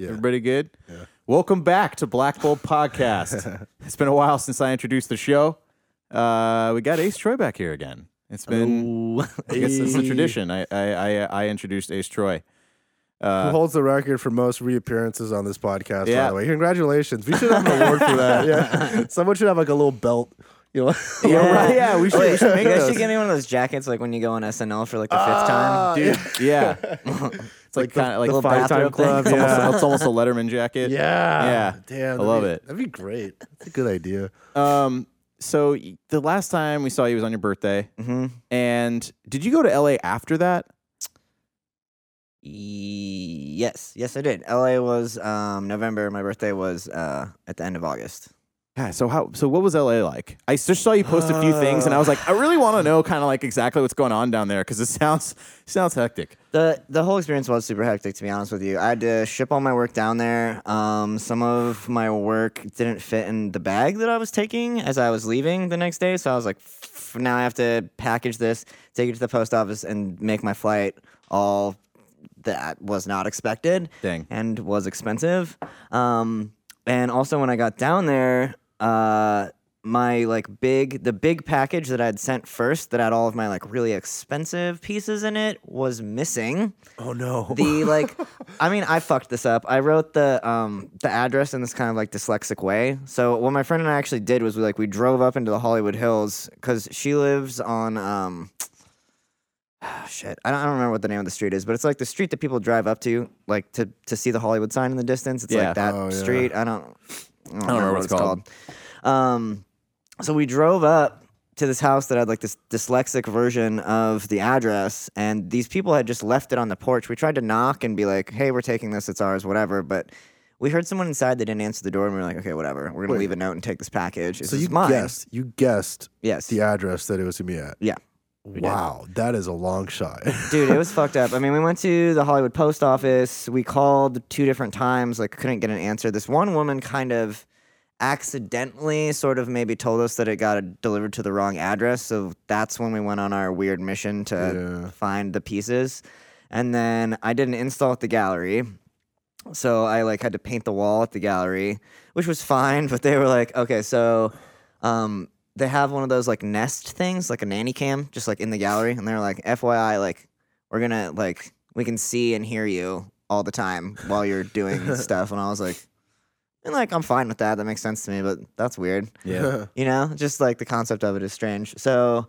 Yeah. Everybody good? Welcome back to Black Bolt Podcast. it's been a while since I introduced the show. Uh, we got Ace Troy back here again. It's been, I guess it's a tradition. I, I, I, I introduced Ace Troy. Who Uh, holds the record for most reappearances on this podcast? By the way, congratulations. We should have an award for that. Yeah, someone should have like a little belt. You know, yeah, right. Yeah, we should, we should make you guys those. should get me one of those jackets like when you go on SNL for like the fifth Ah, time. Dude, yeah. It's like, Like kind of like the little five-time bathrobe thing. club, It's, almost, it's almost a Letterman jacket. yeah, Yeah. Damn, I love be- it. That'd be great. That's a good idea. Um. So the last time we saw you was on your birthday, hmm and did you go to LA after that? Yes, yes, I did. LA was um, November. My birthday was uh, at the end of August. Yeah. So how? So what was LA like? I just saw you post a few things, and I was like, I really want to know kind of like exactly what's going on down there because it sounds sounds hectic. The the whole experience was super hectic to be honest with you. I had to ship all my work down there. Um, some of my work didn't fit in the bag that I was taking as I was leaving the next day, so I was like, now I have to package this, take it to the post office, and make my flight. All that was not expected Dang. and was expensive. Um, and also when I got down there, uh, my like big the big package that I'd sent first that had all of my like really expensive pieces in it was missing. Oh no. The like I mean I fucked this up. I wrote the um the address in this kind of like dyslexic way. So what my friend and I actually did was we like we drove up into the Hollywood Hills cuz she lives on um shit. I don't, I don't remember what the name of the street is, but it's like the street that people drive up to like to to see the Hollywood sign in the distance. It's Yeah. like that Oh, yeah. street. I don't I don't, remember what it's called. Um so we drove up to this house that had like this dyslexic version of the address and these people had just left it on the porch we tried to knock and be like hey we're taking this it's ours whatever but we heard someone inside they didn't answer the door and we were like okay whatever we're gonna Wait. leave a note and take this package this so you mine guessed. You guessed yes the address that it was gonna be at. yeah did. Wow, that is a long shot. dude it was fucked up i mean we went to the hollywood post office we called two different times like couldn't get an answer this one woman kind of accidentally sort of maybe told us that it got delivered to the wrong address so that's when we went on our weird mission to Yeah. find the pieces and then i did an install at the gallery so i like had to paint the wall at the gallery which was fine but they were like okay so um they have one of those like nest things like a nanny cam just like in the gallery and they're like fyi like we're gonna like we can see and hear you all the time while you're doing stuff. And i was like and like i'm fine with that that makes sense to me but that's weird. Yeah. you know just like the concept of it is strange. So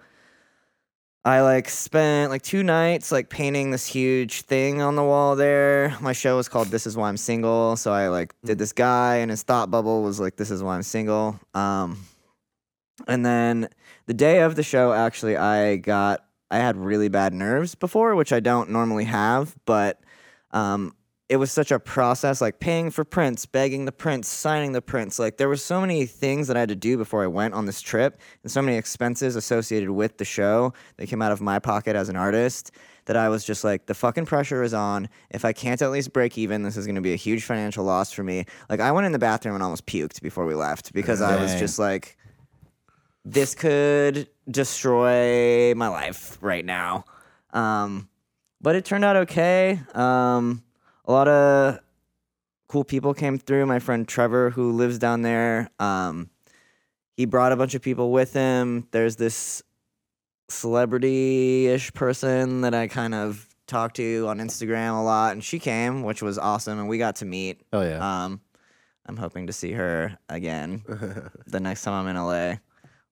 i like spent like two nights like painting this huge thing on the wall there. My show was called this is why i'm single so i like did this guy and his thought bubble was like this is why i'm single. Um and then the day of the show actually i got i had really bad nerves before which i don't normally have but um it was such a process like paying for prints begging the prints signing the prints. Like there were so many things that i had to do before i went on this trip and so many expenses associated with the show that came out of my pocket as an artist that i was just like the fucking pressure is on. If i can't at least break even this is going to be a huge financial loss for me. Like i went in the bathroom and almost puked before we left because i was just like this could destroy my life right now. Um, but it turned out okay. Um, a lot of cool people came through. My friend Trevor, who lives down there, um, he brought a bunch of people with him. There's this celebrity ish person that I kind of talked to on Instagram a lot, and she came, which was awesome, and we got to meet. Oh yeah. Um, I'm hoping to see her again the next time I'm in LA.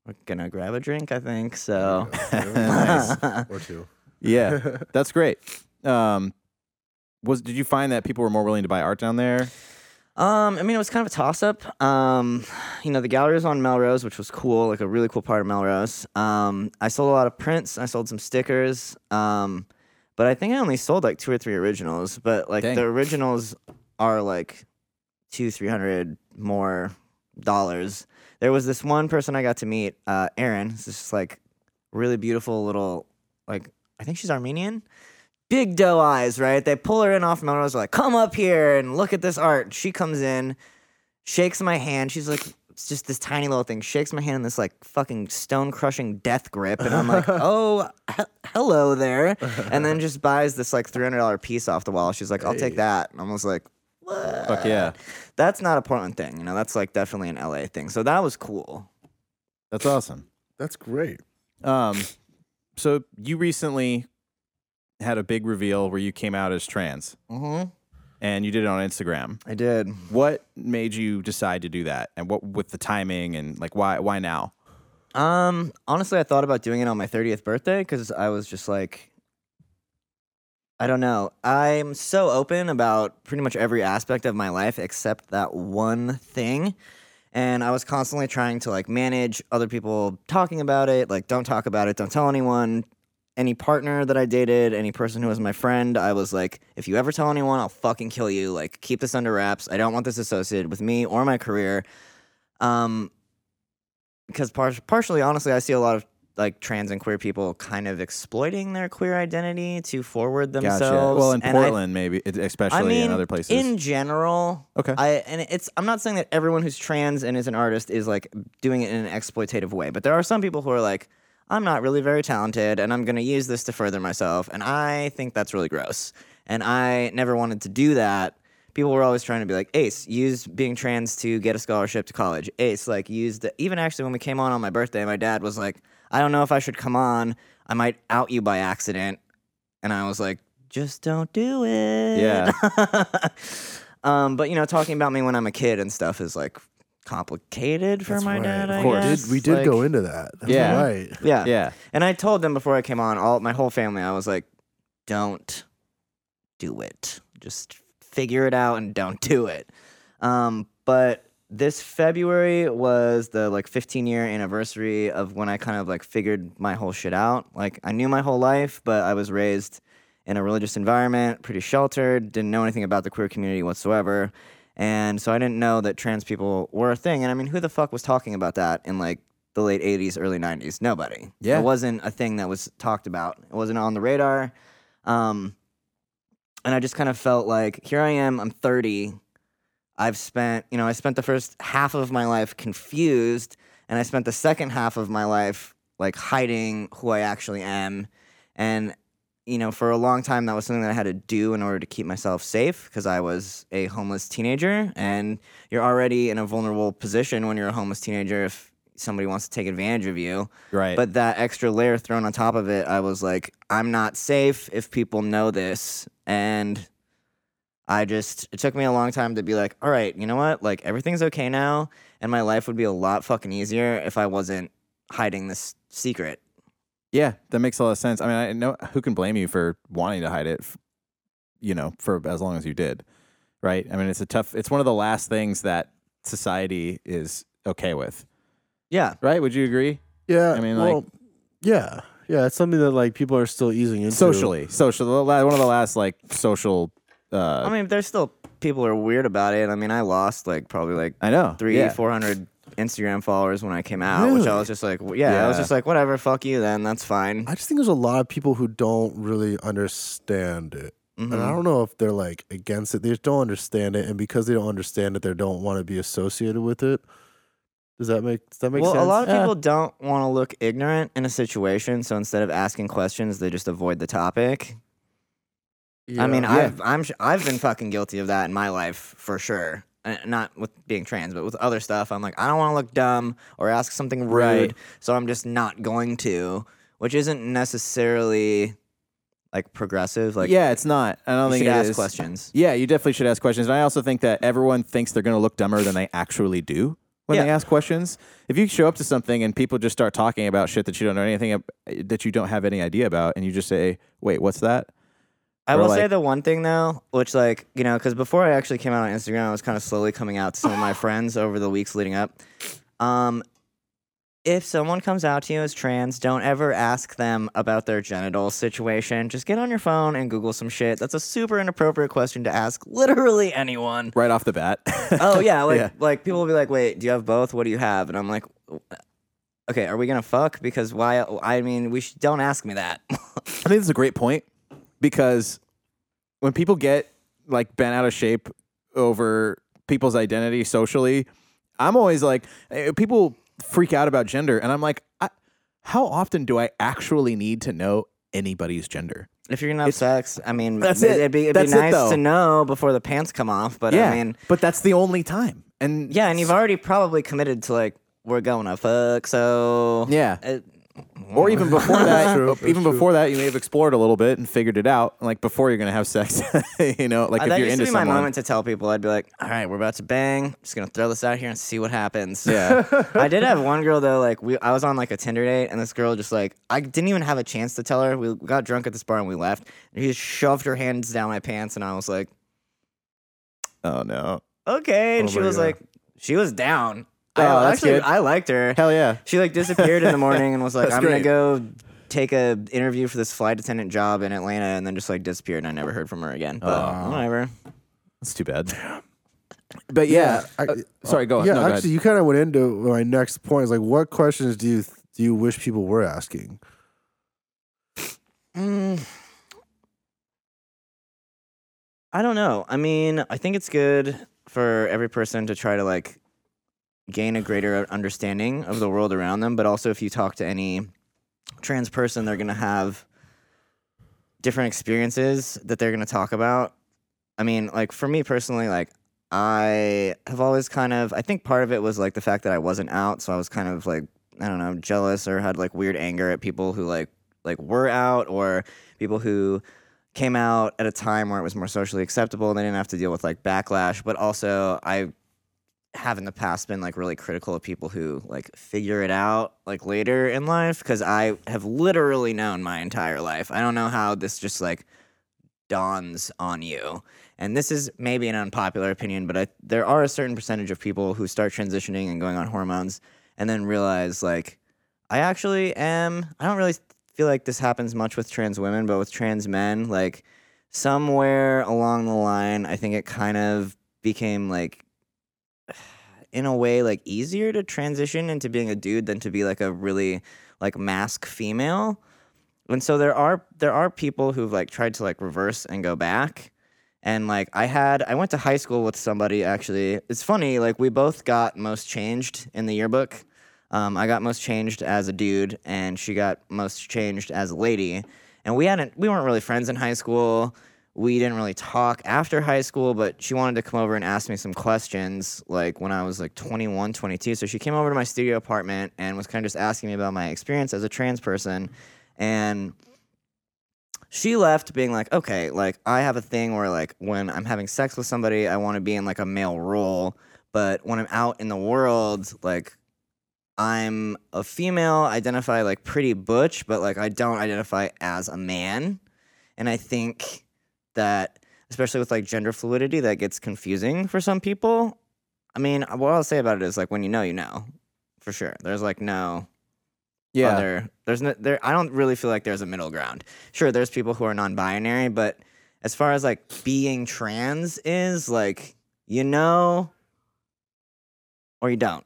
We're gonna grab a drink, I think. So Nice. or two. yeah. That's great. Um, was did you find that people were more willing to buy art down there? Um, I mean, it was kind of a toss up. Um, you know, the gallery was on Melrose, which was cool, like a really cool part of Melrose. Um, I sold a lot of prints. I sold some stickers. Um, but I think I only sold like two or three originals. But like Dang. the originals are like two, three hundred more dollars. There was this one person I got to meet, uh, Erin. This is like really beautiful little, like I think she's Armenian big doe eyes, right? They pull her in off Melrose, like, come up here and look at this art. She comes in, shakes my hand. She's like, it's just this tiny little thing, shakes my hand in this like fucking stone crushing death grip. And I'm like, oh, he- hello there. And then just buys this like $300 piece off the wall. She's like, I'll take that. And I was like, what? Fuck yeah. That's not a Portland thing. You know, that's like definitely an LA thing. So that was cool. That's awesome. That's great. Um, so you recently had a big reveal where you came out as trans, Mm-hmm. and you did it on Instagram. I did. What made you decide to do that, and what with the timing and like why why now? Um, honestly, I thought about doing it on my 30th birthday because I was just like, I don't know. I'm so open about pretty much every aspect of my life except that one thing. And I was constantly trying to like manage other people talking about it. Like, don't talk about it. Don't tell anyone. Any partner that I dated, any person who was my friend, I was like, if you ever tell anyone, I'll fucking kill you. Like, keep this under wraps. I don't want this associated with me or my career. Um, because par- partially, honestly, I see a lot of like trans and queer people kind of exploiting their queer identity to forward themselves. Gotcha. Well, in And I- Portland, maybe especially I mean, in other places. in general, Okay. I and it's I'm not saying that everyone who's trans and is an artist is like doing it in an exploitative way, but there are some people who are like, I'm not really very talented, and I'm gonna use this to further myself, and I think that's really gross, and I never wanted to do that. People were always trying to be like, Ace, use being trans to get a scholarship to college. Ace, like, use the. Even actually, when we came on on my birthday, my dad was like, I don't know if I should come on. I might out you by accident. And I was like, just don't do it. Yeah. um, but you know, talking about me when I'm a kid and stuff is like complicated for That's my right. dad. Of I course. guess. Did, we did Like, go into that. That's Yeah. right. Yeah. yeah, And I told them before I came on, all my whole family, I was like, don't do it. Just figure it out and don't do it. Um, but this February was the like 15 year anniversary of when I kind of like figured my whole shit out. Like I knew my whole life, but I was raised in a religious environment, pretty sheltered, didn't know anything about the queer community whatsoever. And so I didn't know that trans people were a thing. And I mean, who the fuck was talking about that in like the late 80s, early 90s? Nobody. Yeah. It wasn't a thing that was talked about, it wasn't on the radar. Um, and I just kind of felt like here I am, I'm 30. I've spent, you know, I spent the first half of my life confused, and I spent the second half of my life like hiding who I actually am. And, you know, for a long time, that was something that I had to do in order to keep myself safe because I was a homeless teenager. And you're already in a vulnerable position when you're a homeless teenager if somebody wants to take advantage of you. right. But that extra layer thrown on top of it, I was like, I'm not safe if people know this. And I just, it took me a long time to be like, all right, you know what? Like, everything's okay now. And my life would be a lot fucking easier if I wasn't hiding this secret. Yeah, that makes a lot of sense. I mean, I know who can blame you for wanting to hide it, you know, for as long as you did, right? I mean, it's a tough. It's one of the last things that society is okay with, Yeah. right? Would you agree? Yeah. I mean, like- yeah, yeah. It's something that like people are still easing into Socially, social. One of the last like social. Uh, I mean, there's still people who are weird about it. I mean, I lost like probably like I know three, yeah. four hundred Instagram followers when I came out, which I was just like, w- yeah, I was just like, whatever, fuck you then, that's fine. I just think there's a lot of people who don't really understand it. Mhm. And I don't know if they're like against it. They just don't understand it. And because they don't understand it, they don't want to be associated with it. Does that make does that make well, sense? Well, a lot of Yeah. people don't want to look ignorant in a situation, so instead of asking questions, they just avoid the topic. I mean, Yeah. I've I'm I've been fucking guilty of that in my life for sure. Uh, Not with being trans, but with other stuff. I'm like, I don't want to look dumb or ask something rude, Right. so I'm just not going to, which isn't necessarily like progressive. Like, yeah, it's not. I don't you think should it ask is. questions. Yeah, you definitely should ask questions. And I also think that everyone thinks they're going to look dumber than they actually do when they ask questions. If you show up to something and people just start talking about shit that you don't know anything that you don't have any idea about, and you just say, "Wait, what's that?" I will say the one thing though, which like you know, because before I actually came out on Instagram, I was kind of slowly coming out to some of my friends over the weeks leading up. Um, if someone comes out to you as trans, don't ever ask them about their genital situation. Just get on your phone and Google some shit. That's a super inappropriate question to ask literally anyone. Right off the bat. Oh yeah, like Yeah. like people will be like, "Wait, do you have both? What do you have?" And I'm like, "Okay, are we gonna fuck? Because why? I mean, we sh- don't ask me that." I think it's a great point because when people get like bent out of shape over people's identity socially, I'm always like, eh, people freak out about gender, and I'm like, I, how often do I actually need to know anybody's gender. If you're gonna have sex, I mean, That's it- it. It'd be, it'd That's be nice though. to know before the pants come off. But yeah, I mean, but that's the only time. And yeah, and you've already probably committed to like we're going to fuck. So Yeah. it, or even before that, True, even true. before that, you may have explored a little bit and figured it out. Like before you're gonna have sex, you know, like Uh, if that you're used into to be my someone. moment to tell people. I'd be like, "All right, we're about to bang. Just gonna throw this out here and see what happens." Yeah. I did have one girl though. Like we, I was on like a Tinder date, and this girl just like I didn't even have a chance to tell her. We got drunk at this bar and we left. And she just shoved her hands down my pants, and I was like, oh no. "Okay." And Oh she was God. like, she was down. Oh, I, that's actually, good. I liked her. Hell yeah. She like disappeared in the morning and was like, That's "I'm great. gonna go take a interview for this flight attendant job in Atlanta," and then just like disappeared, and I never heard from her again. But Aw. whatever. That's too bad. But yeah, I- uh, sorry, go. Yeah, no, go ahead. actually, you kind of went into my next point. Is like, what questions do you do you wish people were asking? Mm. I don't know. I mean, I think it's good for every person to try to like gain a greater understanding of the world around them, but also if you talk to any trans person, they're going to have different experiences that they're going to talk about. I mean, like for me personally, like I have always kind of I think part of it was like the fact that I wasn't out, so I was kind of like I don't know, jealous or had like weird anger at people who like like were out or people who came out at a time where it was more socially acceptable and they didn't have to deal with like backlash, but also I have in the past been like really critical of people who like figure it out like later in life because I have literally known my entire life. I don't know how this just like dawns on you. And this is maybe an unpopular opinion, but I, there are a certain percentage of people who start transitioning and going on hormones and then realize like I actually am I don't really feel like this happens much with trans women, but with trans men, like somewhere along the line, I think it kind of became like in a way like easier to transition into being a dude than to be like a really like masc female. And so there are there are people who've like tried to like reverse and go back. And like I had I went to high school with somebody actually. It's funny, like we both got most changed in the yearbook. Um, I got most changed as a dude, and she got most changed as a lady. And we hadn't, we weren't really friends in high school. We didn't really talk after high school, but she wanted to come over and ask me some questions, like when I was like 21, 22. So she came over to my studio apartment and was kind of just asking me about my experience as a trans person. And she left being like, okay, like I have a thing where like when I'm having sex with somebody, I want to be in like a male role. But when I'm out in the world, like I'm a female, identify like pretty butch, but like I don't identify as a man. And I think that, especially with like gender fluidity, that gets confusing for some people. I mean, what I'll say about it is like when you know, you know, for sure. There's like no yeah. other. There's no there. I don't really feel like there's a middle ground. Sure, there's people who are non-binary, but as far as like being trans is like you know or you don't.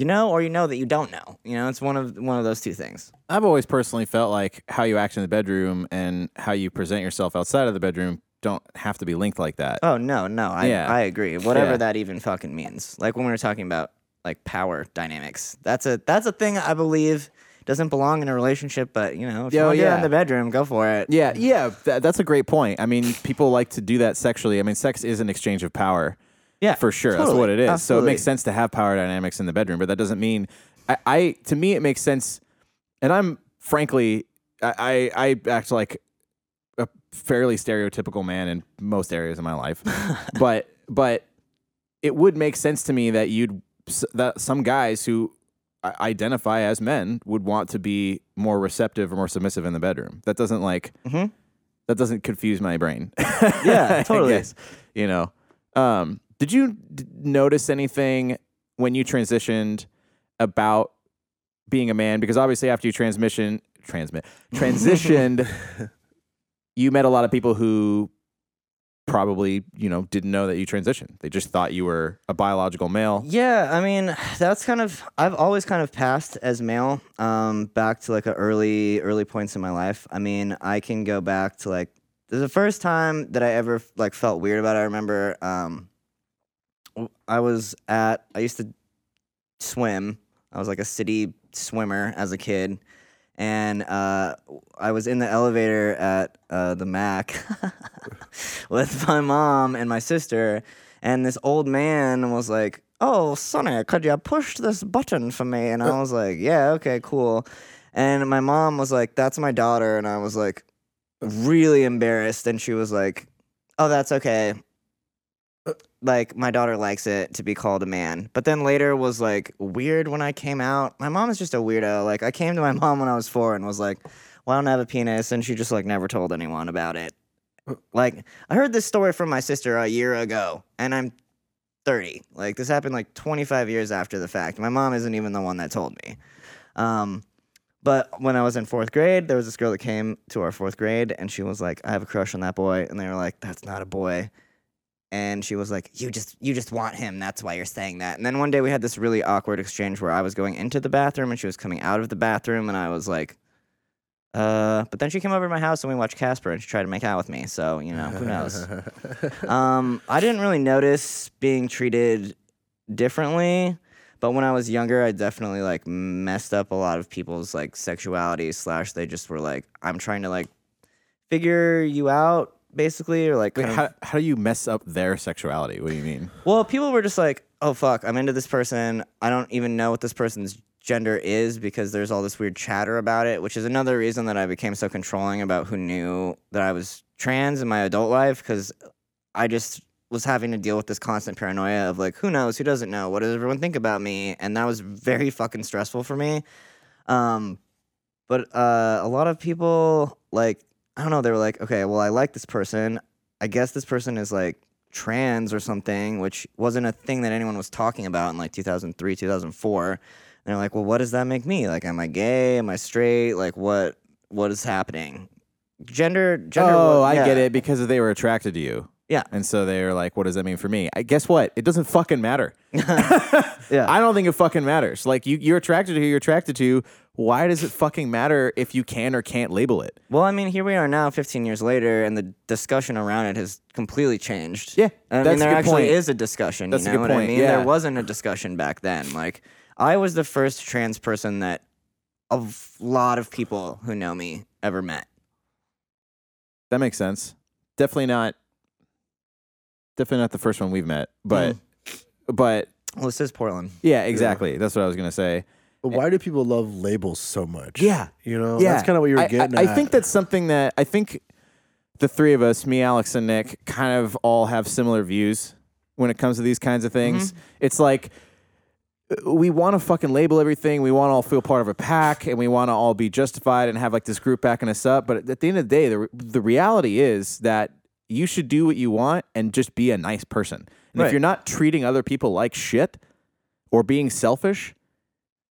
You know or you know that you don't know. You know, it's one of one of those two things. I've always personally felt like how you act in the bedroom and how you present yourself outside of the bedroom don't have to be linked like that. Oh no, no, I Yeah. I agree. Whatever Yeah. that even fucking means. Like when we were talking about like power dynamics. That's a that's a thing I believe doesn't belong in a relationship, but you know, if you Yo, want to yeah. in the bedroom, go for it. Yeah, yeah, that, that's a great point. I mean, people like to do that sexually. I mean, sex is an exchange of power. Yeah, for sure. That's what it is. So it makes sense to have power dynamics in the bedroom, but that doesn't mean I, I to me it makes sense. And I'm frankly, I, I, I act like a fairly stereotypical man in most areas of my life, but but it would make sense to me that you'd that some guys who identify as men would want to be more receptive or more submissive in the bedroom. That doesn't like Mhm. that doesn't confuse my brain. Yeah, totally. guess, you know. Um, did you d- notice anything when you transitioned about being a man? Because obviously, after you transmission transmit transitioned, you met a lot of people who probably you know didn't know that you transitioned. They just thought you were a biological male. Yeah, I mean, that's kind of I've always kind of passed as male um back to like a early early points in my life. I mean, I can go back to like the first time that I ever like felt weird about it. I remember um I was at I used to swim. I was like a city swimmer as a kid. and uh, I was in the elevator at uh, the Mac with my mom and my sister, and this old man was like, "Oh, Sonny, could you push this button for me?" And I was like, "Yeah, okay, cool." And my mom was like, "That's my daughter," and I was like, really embarrassed, and she was like, "Oh, that's okay." Like my daughter likes it to be called a man, but then later was like weird when I came out. My mom is just a weirdo. Like I came to my mom when I was four and was like, "Well, I don't have a penis," and she just like never told anyone about it. Like I heard this story from my sister a year ago, and I'm 30. Like this happened like 25 years after the fact. My mom isn't even the one that told me. Um, but when I was in fourth grade, there was this girl that came to our fourth grade, and she was like, "I have a crush on that boy," and they were like, "That's not a boy." And she was like, "You just you just want him. That's why you're saying that." And then one day we had this really awkward exchange where I was going into the bathroom and she was coming out of the bathroom, and I was like, "Uh." But then she came over to my house and we watched Casper, and she tried to make out with me. So you know, who knows? um, I didn't really notice being treated differently, but when I was younger, I definitely like messed up a lot of people's like sexuality. Slash, they just were like, "I'm trying to like figure you out." Basically, or like, Wait, kind of- how, how do you mess up their sexuality? What do you mean? well, people were just like, "Oh fuck, I'm into this person. I don't even know what this person's gender is because there's all this weird chatter about it." Which is another reason that I became so controlling about who knew that I was trans in my adult life because I just was having to deal with this constant paranoia of like, who knows, who doesn't know, what does everyone think about me, and that was very fucking stressful for me. Um, but uh, a lot of people like I don't know, they were like, okay, well, I like this person. I guess this person is like trans or something, which wasn't a thing that anyone was talking about in like 2003, 2004. And they're like, well, what does that make me? Like, am I gay? Am I straight? Like, what what is happening? Gender, gender. oh, I get it because they were attracted to you. Yeah. And so they were like, what does that mean for me? I guess what? It doesn't fucking matter. Yeah. I don't think it fucking matters. Like you you're attracted to who you're attracted to. Why does it fucking matter if you can or can't label it? Well, I mean, here we are now, 15 years later, and the discussion around it has completely changed. Yeah, I mean, a there actually point. is a discussion. That's a you know good what I point, mean? yeah. There wasn't a discussion back then. Like, I was the first trans person that a lot of people who know me ever met. That makes sense. Definitely not definitely not the first one we've met. But mm. but Well, this is Portland. yeah, exactly. That's what I was gonna say. But why do people love labels so much? Yeah. You know, yeah, that's kind of what you were getting I, at. I think that's something that I think the three of us, me, Alex, and Nick, kind of all have similar views when it comes to these kinds of things. It's like uh, we want to fucking label everything. We want to all feel part of a pack, and we want to all be justified and have like this group backing us up. But at the end of the day, the the reality is that you should do what you want and just be a nice person. And if you're not treating other people like shit or being selfish,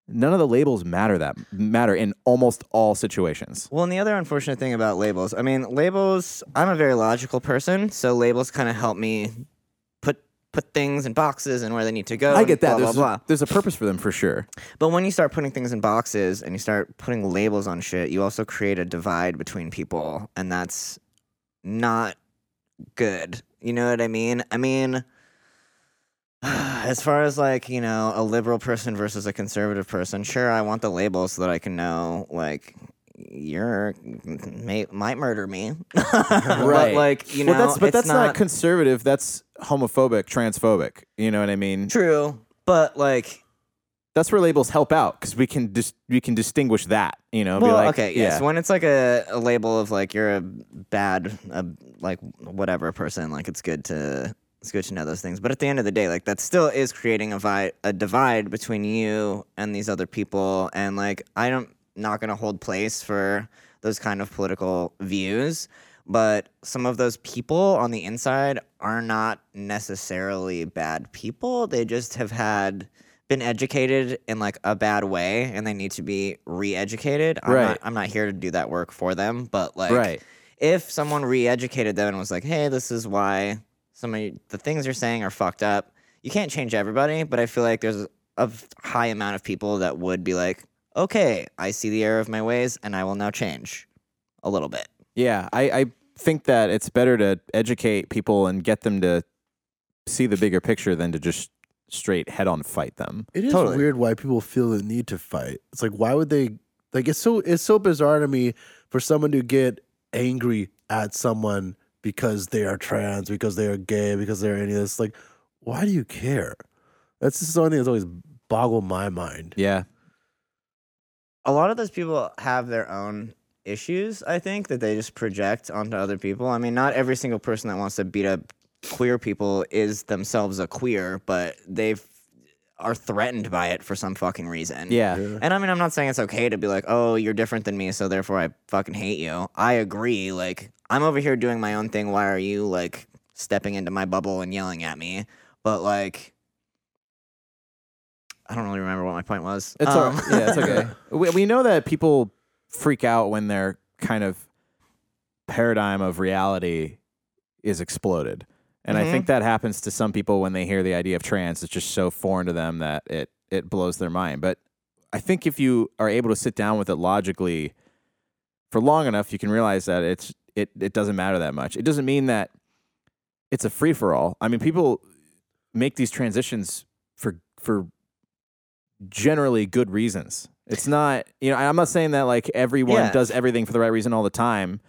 none of the labels matter that matter in almost all situations. Well, and the other unfortunate thing about labels, I mean, labels, I'm a very logical person, so labels kind of help me put put things in boxes and where they need to go. I get that. Blah, there's, blah, blah. There's a purpose for them for sure. But when you start putting things in boxes and you start putting labels on shit, you also create a divide between people, and that's not good. You know what I mean? I mean, as far as like, you know, a liberal person versus a conservative person, sure, I want the label so that I can know, like, you're may, might murder me, But like, you know, well, that's, but it's that's not, not conservative. That's homophobic, transphobic. You know what I mean? true. But like, That's where labels help out because we can dis- we can distinguish that. You know, Well, be like, okay, yeah, yes. When it's like a, a label of like you're a bad, a, like whatever person, like it's good to it's good to know those things. But at the end of the day, like that still is creating a, vi- a divide between you and these other people. And like I don't not gonna hold place for those kind of political views. But some of those people on the inside are not necessarily bad people. They just have had been educated in like a bad way and they need to be re-educated. I'm Right. not I'm not here to do that work for them, but like right. if someone re-educated them and was like, "Hey, this is why some of the things you're saying are fucked up." You can't change everybody, but I feel like there's a high amount of people that would be like, "Okay, I see the error of my ways and I will now change a little bit." Yeah, I, I think that it's better to educate people and get them to see the bigger picture than to just straight head on fight them. It is Totally. weird why people feel the need to fight. It's like, why would they Like it's so it's so bizarre to me for someone to get angry at someone because they are trans, because they are gay, because they're any of this. Like, why do you care? That's just the only thing that's always boggled my mind. Yeah. a lot of those people have their own issues i think that they just project onto other people i mean not every single person that wants to beat up queer people is themselves a queer but they are threatened by it for some fucking reason. Yeah. and i mean i'm not saying it's okay to be like oh you're different than me so therefore i fucking hate you. I agree like i'm over here doing my own thing. Why are you like stepping into my bubble and yelling at me? But like i don't really remember what my point was. It's all, Um, yeah, it's okay. we, we know that people freak out when their kind of paradigm of reality is exploded. And I think mm-hmm. that happens to some people when they hear the idea of trans. It's just so foreign to them that it it blows their mind. But I think if you are able to sit down with it logically for long enough, you can realize that it's it it doesn't matter that much. It doesn't mean that it's a free for all. I mean, people make these transitions for for generally good reasons. It's not, you know, I'm not saying that like everyone Yeah. does everything for the right reason all the time.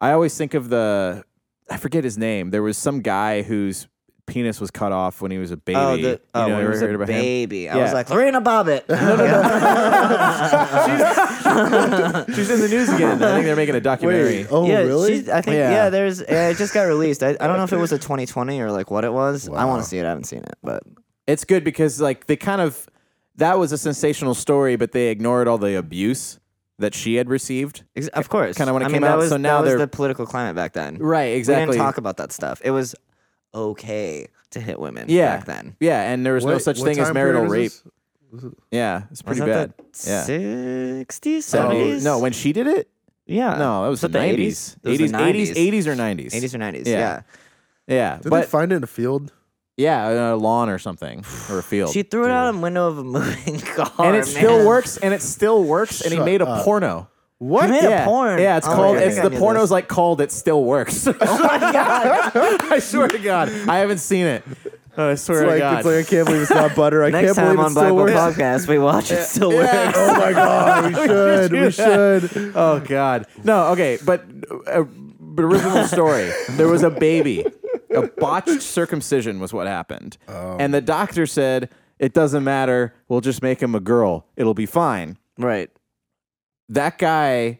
I always think of the I forget his name. There was some guy whose penis was cut off when he was a baby. Oh, the, You oh know, when he was a about him? baby. I was like, Lorena Bobbitt. She's in the news again. I think they're making a documentary. Wait, oh yeah, really? she's- I think Yeah. yeah. There's uh, it just got released. I, I don't know if it was a 2020 or like what it was. I want to see it. I haven't seen it, but It's good because like they kind of that was a sensational story, but they ignored all the abuse that she had received. ex- of course, Kinda when it I came mean, that out, Was, so now that was they're- the political climate back then. Right, We exactly. didn't talk about that stuff. It was okay to hit women Yeah. back then. yeah, and there was no such thing as marital rape. is this? Yeah, it's pretty was that bad. The Yeah. 60s, So- 70s. no, when she did it? yeah, No, that was the Was that the 90s. 80s? It was the 80s, 80s, 90s. 80s or 90s. 80s or 90s. Yeah. Yeah. Yeah, Did they find it in a field? Yeah, a lawn or something or a field. She threw it out a window of a moving car, and it still man. works and it still works and he Shut made a up. porno. What? He made yeah. a porn. Yeah, it's Oh called God, it's I the knew porno's this. like called it still works. Oh my god! I swear to God. I haven't seen it. I It's swear to like, God. it's like I can't believe it's not butter. I Next can't time believe on it still Black Book works. Podcast, we watch it still Yeah. works. Oh my god, we should. do we should. oh God. No, okay, but uh, but original story. There was a baby. A botched circumcision was what happened. And the doctor said, it doesn't matter. We'll just make him a girl. It'll be fine. Right. That guy, and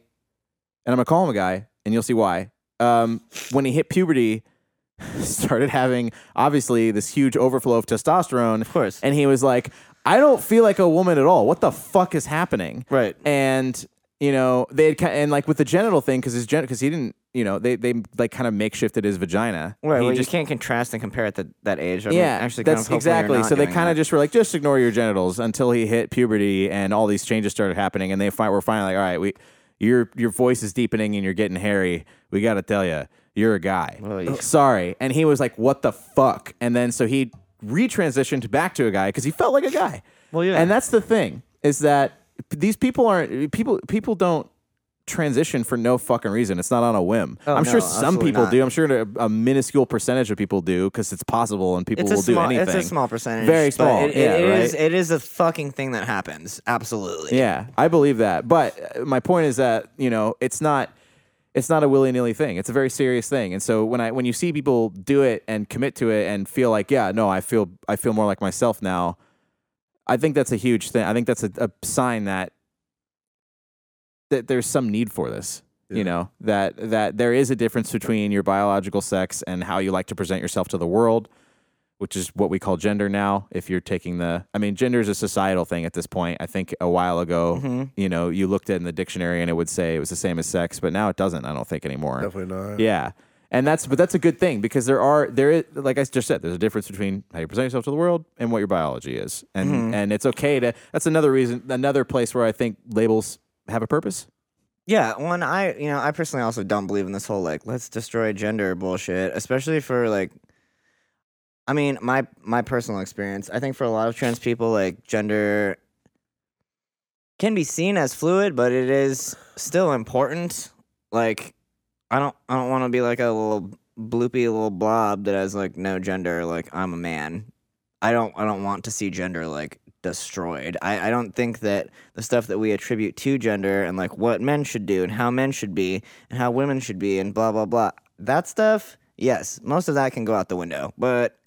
I'm gonna call him a guy, and you'll see why. Um, when he hit puberty, started having obviously this huge overflow of testosterone. Of course. And he was like, I don't feel like a woman at all. What the fuck is happening? Right. and you know they had ki- and like with the genital thing because his gen because he didn't you know they they like kind of makeshifted his vagina. Right. He Well, just you can't contrast and compare at the, that age. I mean, yeah, actually, kind that's of exactly. So they kind of just were like, just ignore your genitals until he hit puberty, and all these changes started happening, and they fi- were finally like, all right, we your your voice is deepening and you're getting hairy. We got to tell you, you're a guy. Yeah. Sorry, and he was like, what the fuck? And then so he retransitioned back to a guy because he felt like a guy. Well, yeah. And that's the thing is that these people aren't people people don't transition for no fucking reason. It's not on a whim. Oh, I'm no, sure some people not. do. I'm sure a, a minuscule percentage of people do because it's possible and people will small. do anything. It's a small percentage. Very small, It, it- yeah, it is- right? It is a fucking thing that happens. Absolutely. Yeah, I believe that. But uh, my point is that you know it's not it's not a willy nilly thing. It's a very serious thing. And so when I when you see people do it and commit to it and feel like yeah no I feel I feel more like myself now, I think that's a huge thing. I think that's a, a sign that that there's some need for this. You know that that there is a difference between your biological sex and how you like to present yourself to the world which is what we call gender now. If you're taking the, I mean, gender is a societal thing at this point. I think a while ago, Mm-hmm. you know, you looked at it in the dictionary and it would say it was the same as sex, but now it doesn't. I don't think anymore. Definitely not. Yeah, and that's but that's a good thing because there are there is like I just said, there's a difference between how you present yourself to the world and what your biology is, and Mm-hmm. and it's okay to. That's another reason, another place where I think labels have a purpose. Yeah, one I you know I personally also don't believe in this whole like let's destroy gender bullshit, especially for like. I mean, my my personal experience. I think for a lot of trans people, like gender can be seen as fluid, but it is still important. Like, I don't I don't want to be like a little bloopy little blob that has like no gender. Like I'm a man. I don't I don't want to see gender like destroyed. I, I don't think that the stuff that we attribute to gender and like what men should do and how men should be and how women should be and blah blah blah. That stuff, yes, most of that can go out the window. But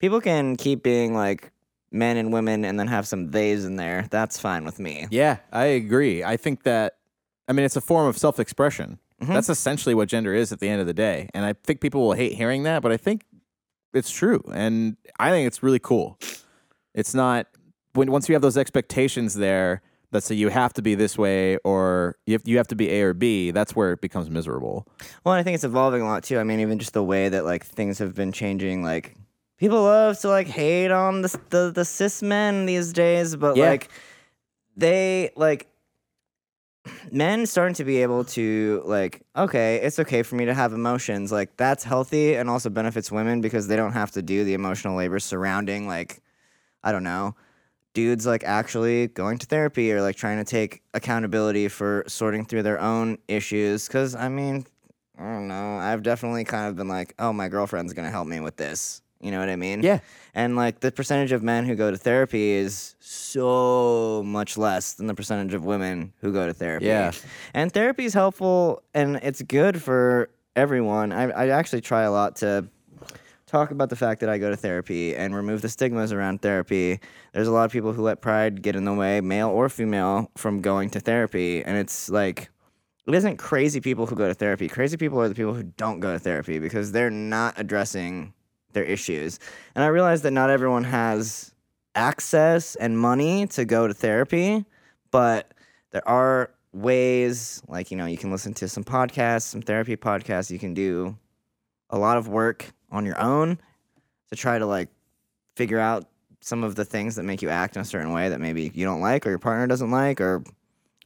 people can keep being like men and women and then have some theys in there. That's fine with me. Yeah, I agree. I think that, I mean, it's a form of self expression. That's essentially what gender is at the end of the day. And I think people will hate hearing that, but I think it's true. And I think it's really cool. It's not, when once you have those expectations there that say you have to be this way or you have, you have to be A or B, that's where it becomes miserable. Well, I think it's evolving a lot too. I mean, even just the way that like things have been changing. Like people love to like hate on the the, the cis men these days, but Yeah. like they like men starting to be able to like okay it's okay for me to have emotions. Like that's healthy and also benefits women because they don't have to do the emotional labor surrounding like i don't know dudes like actually going to therapy or like trying to take accountability for sorting through their own issues. Because i mean i don't know. I've definitely kind of been like oh my girlfriend's gonna help me with this you know what i mean Yeah. and like the percentage of men who go to therapy is so much less than the percentage of women who go to therapy. Yeah. And therapy is helpful and it's good for everyone. I, I actually try a lot to talk about the fact that I go to therapy and remove the stigmas around therapy. There's a lot of people who let pride get in the way, male or female, from going to therapy. And it's like, it isn't crazy people who go to therapy. Crazy people are the people who don't go to therapy because they're not addressing their issues. And I realize that not everyone has access and money to go to therapy, but there are ways like, you know, you can listen to some podcasts, some therapy podcasts, you can do a lot of work on your own to try to like figure out some of the things that make you act in a certain way that maybe you don't like or your partner doesn't like or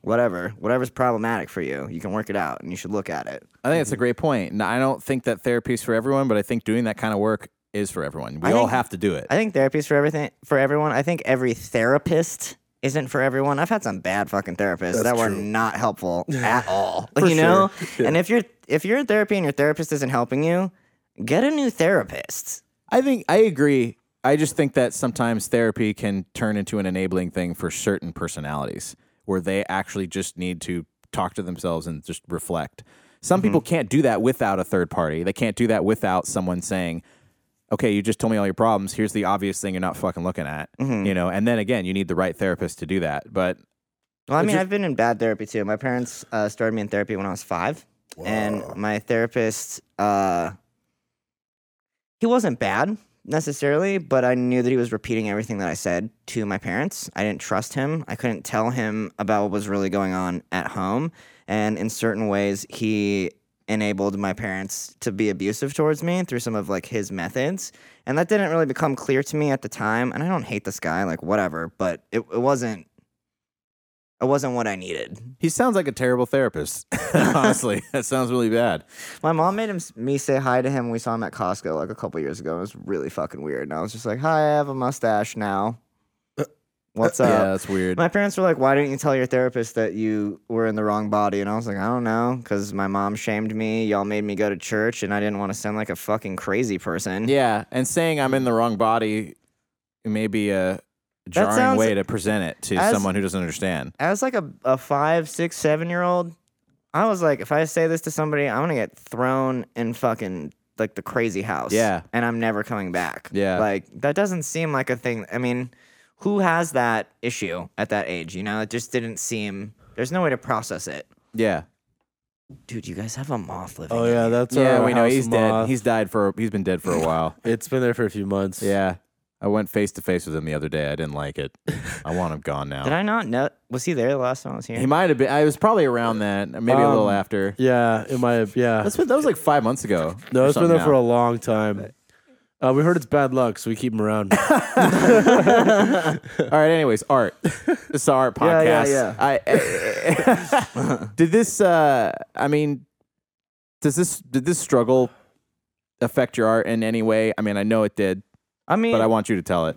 whatever whatever's problematic for you you can work it out and you should look at it I think it's a mm-hmm. great point. And I don't think that therapy is for everyone, but I think doing that kind of work is for everyone. We I all think- have to do it. I think therapy's for everything for everyone. I think every therapist isn't for everyone. I've had some bad fucking therapists That's that were true. not helpful at all. For you know? sure. And if you're if you're in therapy and your therapist isn't helping you, get a new therapist. I think I agree. I just think that sometimes therapy can turn into an enabling thing for certain personalities where they actually just need to talk to themselves and just reflect. Some mm-hmm. people can't do that without a third party. They can't do that without someone saying, "Okay, you just told me all your problems. Here's the obvious thing you're not fucking looking at." You know, and then again, you need the right therapist to do that. But Well, I mean, just- I've been in bad therapy too. My parents uh, started me in therapy when I was five, and my therapist, uh, he wasn't bad necessarily, but I knew that he was repeating everything that I said to my parents. I didn't trust him. I couldn't tell him about what was really going on at home, and in certain ways, he enabled my parents to be abusive towards me through some of like his methods and that didn't really become clear to me at the time and i don't hate this guy like whatever but it, it wasn't it wasn't what I needed. he sounds like a terrible therapist. Honestly, that sounds really bad. My mom made him me say hi to him when we saw him at Costco like a couple years ago. It was really fucking weird. And I was just like, "Hi, I have a mustache now. What's up?" yeah, that's weird. My parents were like, "Why didn't you tell your therapist that you were in the wrong body?" And I was like, "I don't know, because my mom shamed me. Y'all made me go to church, and I didn't want to sound like a fucking crazy person." Yeah, and saying I'm in the wrong body may be a jarring sounds- way to present it to as- someone who doesn't understand. As like a, a five, six, seven year old, I was like, if I say this to somebody, I'm gonna get thrown in fucking like the crazy house. Yeah. And I'm never coming back. Yeah. Like that doesn't seem like a thing. I mean, who has that issue at that age? You know, it just didn't seem. There's no way to process it. Yeah, Dude, you guys have a moth living. Oh in yeah, here. that's yeah, our we know house he's dead. moth. He's died for. He's been dead for a while. It's been there for a few months. Yeah, I went face to face with him the other day. I didn't like it. I want him gone now. Did I not know? Was he there the last time I was here? He might have been. I was probably around that, maybe a little Um, after. Yeah, it might have. Yeah, That's been, that was like five months ago. no, or it's been there something for a long time. Uh, we heard it's bad luck, so we keep him around. All right. Anyways, art. This is our art Yeah, podcast. yeah, I, did this? Uh, I mean, does this? Did this struggle affect your art in any way? I mean, I know it did, I mean, but I want you to tell it.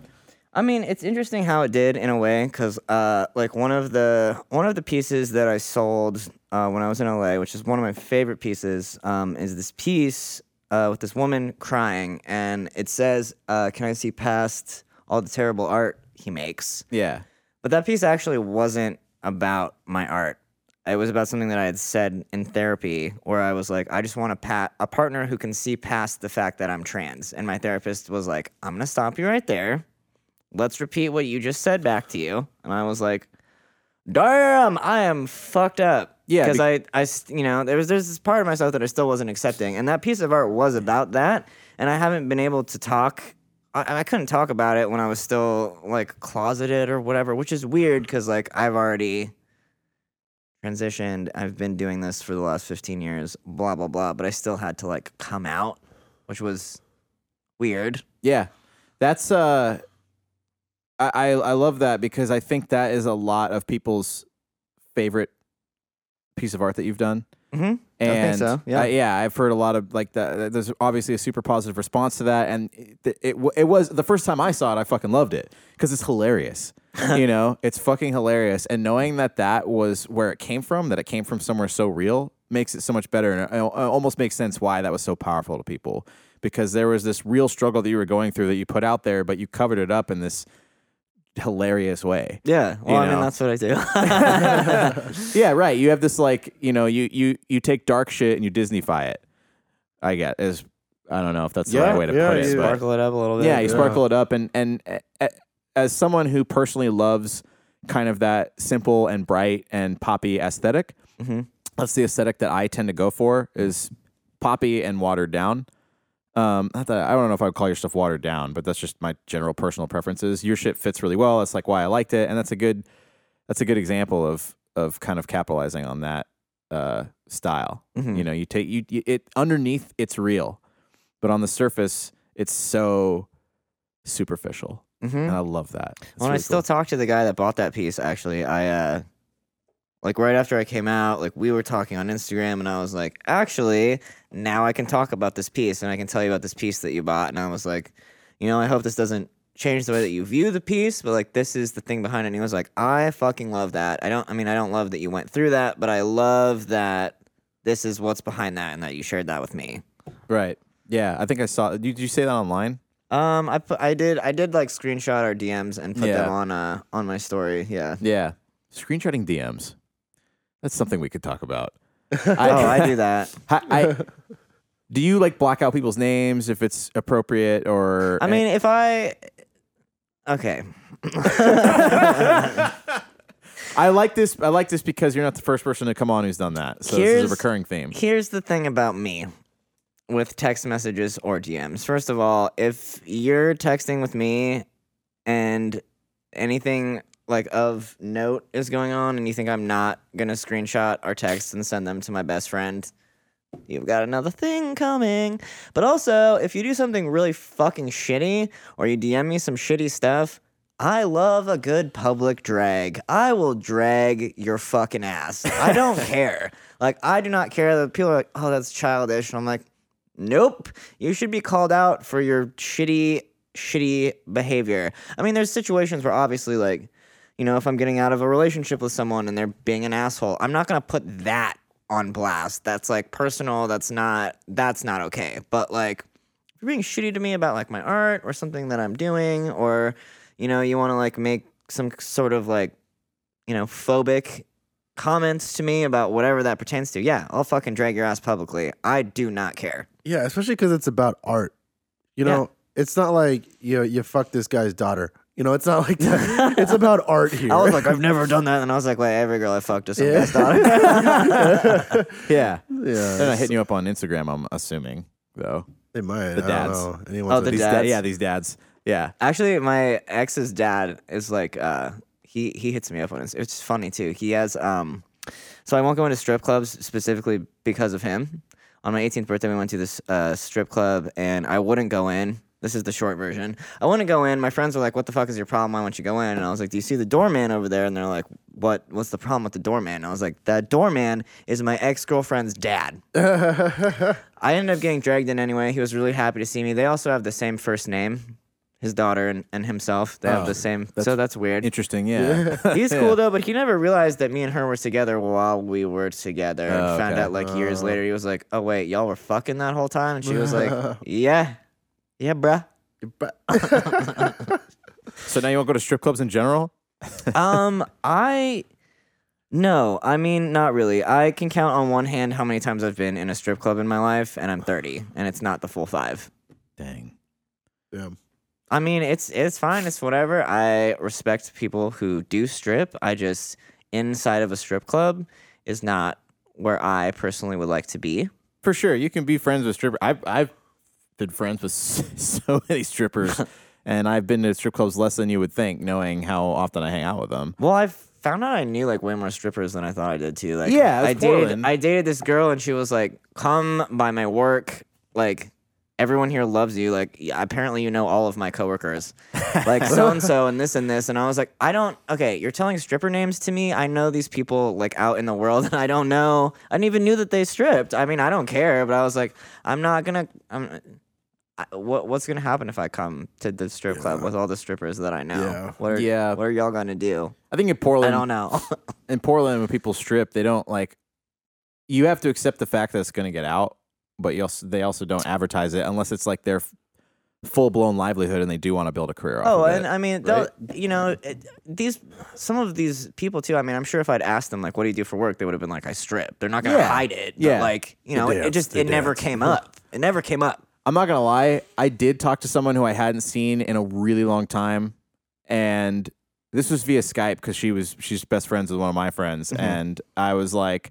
I mean, it's interesting how it did in a way, because uh, like one of the one of the pieces that I sold uh, when I was in LA, which is one of my favorite pieces, um, is this piece uh, with this woman crying, and it says, uh, "Can I see past all the terrible art he makes. Yeah. But that piece actually wasn't about my art. It was about something that I had said in therapy where I was like, I just want a pat a partner who can see past the fact that I'm trans. And my therapist was like, I'm gonna stop you right there. Let's repeat what you just said back to you. And I was like, Damn, I am fucked up. Yeah, Because I, I, s- you know, there was there's this part of myself that I still wasn't accepting. And that piece of art was about that. And I haven't been able to talk I, I couldn't talk about it when I was still like closeted or whatever, which is weird because like I've already transitioned. I've been doing this for the last 15 years, blah, blah, blah. But I still had to like come out, which was weird. Yeah, that's uh, I, I I love that because I think that is a lot of people's favorite piece of art that you've done. Mm-hmm. And so, yeah. I- yeah, I've heard a lot of like that. There's obviously a super positive response to that, and it it, it was the first time I saw it. I fucking loved it because it's hilarious. you know, it's fucking hilarious, and knowing that that was where it came from, that it came from somewhere so real, makes it so much better, and it it almost makes sense why that was so powerful to people because there was this real struggle that you were going through that you put out there, but you covered it up in this hilarious way. Yeah. Well, I mean, that's what I do. Yeah, right. You have this like, you know, you you you take dark shit and you Disneyfy it. I get is I don't know if that's the Yeah, right way to yeah, put it, you Sparkle it up a little bit. yeah, you yeah. sparkle it up and and uh, as someone who personally loves kind of that simple and bright and poppy aesthetic, Mhm. that's the aesthetic that I tend to go for is poppy and watered down. Um, not that I don't know if I would call your stuff watered down, but that's just my general personal preferences. Your shit fits really well. That's like why I liked it, and that's a good that's a good example of of kind of capitalizing on that uh, style. Mhm. You know, you take you, you it underneath it's real, but on the surface it's so superficial, Mm-hmm. and I love that. It's When I still cool. talk to the guy that bought that piece, actually, I uh like right after I came out, like we were talking on Instagram and I was like, actually, now I can talk about this piece and I can tell you about this piece that you bought. And I was like, you know, I hope this doesn't change the way that you view the piece, but like this is the thing behind it. And he was like, I fucking love that. I don't I mean, I don't love that you went through that, but I love that this is what's behind that and that you shared that with me. right. Yeah, I think I saw. Did you say that online? Um, I put, I did, I did like screenshot our DMs and put Yeah. them on, uh, on my story. Yeah. Yeah, screenshotting DMs. That's something we could talk about. oh, I do that. I, I do you like block out people's names if it's appropriate or I mean, if I, okay, I like this I like this because you're not the first person to come on who's done that. So this is a recurring theme. here's the thing about me with text messages or DMs. First of all, if you're texting with me and anything like of note is going on and you think I'm not gonna screenshot our texts and send them to my best friend, you've got another thing coming. But also, if you do something really fucking shitty or you DM me some shitty stuff, I love a good public drag. I will drag your fucking ass. I don't care. Like, I do not care that people are like, oh, that's childish. And I'm like, nope. You should be called out for your shitty, shitty behavior. I mean, there's situations where obviously, like, you know, if I'm getting out of a relationship with someone and they're being an asshole, I'm not gonna put that on blast. That's like personal. That's not. That's not okay. But like, if you're being shitty to me about like my art or something that I'm doing, or you know, you want to like make some sort of like, you know, phobic comments to me about whatever that pertains to, yeah, I'll fucking drag your ass publicly. I do not care. Yeah, especially because it's about art. You Yeah. know, it's not like you know, you fuck this guy's daughter. You know, it's not like that. it's about art here. I was like, I've never done that, and I was like, wait, every girl I fucked is some Yeah. guy's daughter. Yeah. yeah, They're not hitting you up on Instagram, I'm assuming, though. they might. The I dads. don't know. Anyone Oh, the These these- da- dads? yeah, these dads. Yeah. Actually, my ex's dad is like, uh, he he hits me up on it. It's funny too. He has um, so I won't go into strip clubs specifically because of him. On my 18th birthday, we went to this uh, strip club, and I wouldn't go in. This is the short version. I want to go in. My friends were like, "What the fuck is your problem? Why won't you go in?" And I was like, "Do you see the doorman over there?" And they're like, "What? What's the problem with the doorman?" And I was like, "That doorman is my ex girlfriend's dad." I ended up getting dragged in anyway. He was really happy to see me. They also have the same first name, his daughter and, and himself. They have Oh, the same. so that's weird. Interesting, yeah. He's cool though, but he never realized that me and her were together while we were together. And Oh, found okay. out like years oh. later. He was like, "Oh wait, y'all were fucking that whole time," and she was like, "Yeah, yeah, bruh." But- So now you won't go to strip clubs in general? um, I no, I mean not really. I can count on one hand how many times I've been in a strip club in my life, and I'm 30, and it's not the full five. Dang. Yeah. I mean, it's it's fine. It's whatever. I respect people who do strip. I just inside of a strip club is not where I personally would like to be. For sure, you can be friends with strippers. I've I've been friends with so many strippers, and I've been to strip clubs less than you would think, knowing how often I hang out with them. Well, I've found out I knew like way more strippers than I thought I did too. Like, Yeah, I dated I dated this girl, and she was like, "Come by my work, like." Everyone here loves you. Like, apparently, you know all of my coworkers, like so and so, and this and this. And I was like, I don't. Okay, you're telling stripper names to me. I know these people like out in the world, and I don't know. I didn't even knew that they stripped. I mean, I don't care, but I was like, I'm not gonna. I'm. I, what what's gonna happen if I come to the strip club with all the strippers that I know? Yeah. What are, Yeah. What are y'all gonna do? I think in Portland, I Portland, don't know. in Portland, when people strip, they don't like. You have to accept the fact that it's going to get out, but you also, they also don't advertise it unless it's like their full blown livelihood and they do want to build a career. Off Oh, of and it. I mean, they'll you know, it, these some of these people too. I mean, I'm sure if I'd asked them like, "What do you do for work?" they would have been like, "I strip." They're not gonna Yeah. hide it. but, Yeah. like you know, it dance, just they it never came up. It never came up. I'm not gonna lie. I did talk to someone who I hadn't seen in a really long time, and this was via Skype because she was she's best friends with one of my friends, Mm-hmm. and I was like,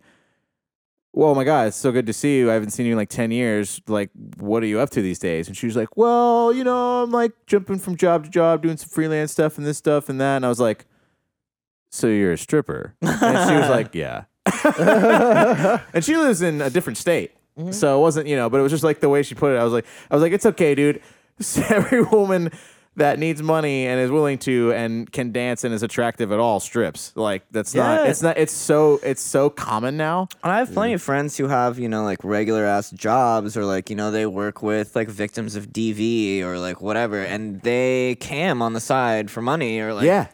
"Whoa, my God, it's so good to see you. I haven't seen you in like ten years. Like, what are you up to these days?" And she was like, "Well, you know, I'm like jumping from job to job, doing some freelance stuff and this stuff and that." And I was like, "So you're a stripper?" And she was like, "Yeah." and she lives in a different state. Mm-hmm. So it wasn't, you know, but it was just like the way she put it. I was like, I was like, it's okay, dude. Every woman that needs money and is willing to and can dance and is attractive at all strips. Like that's not. It's not. It's so. It's so common now. And I have plenty of friends who have, you know, like regular ass jobs or like, you know, they work with like victims of DV or like whatever and they cam on the side for money or like, yeah.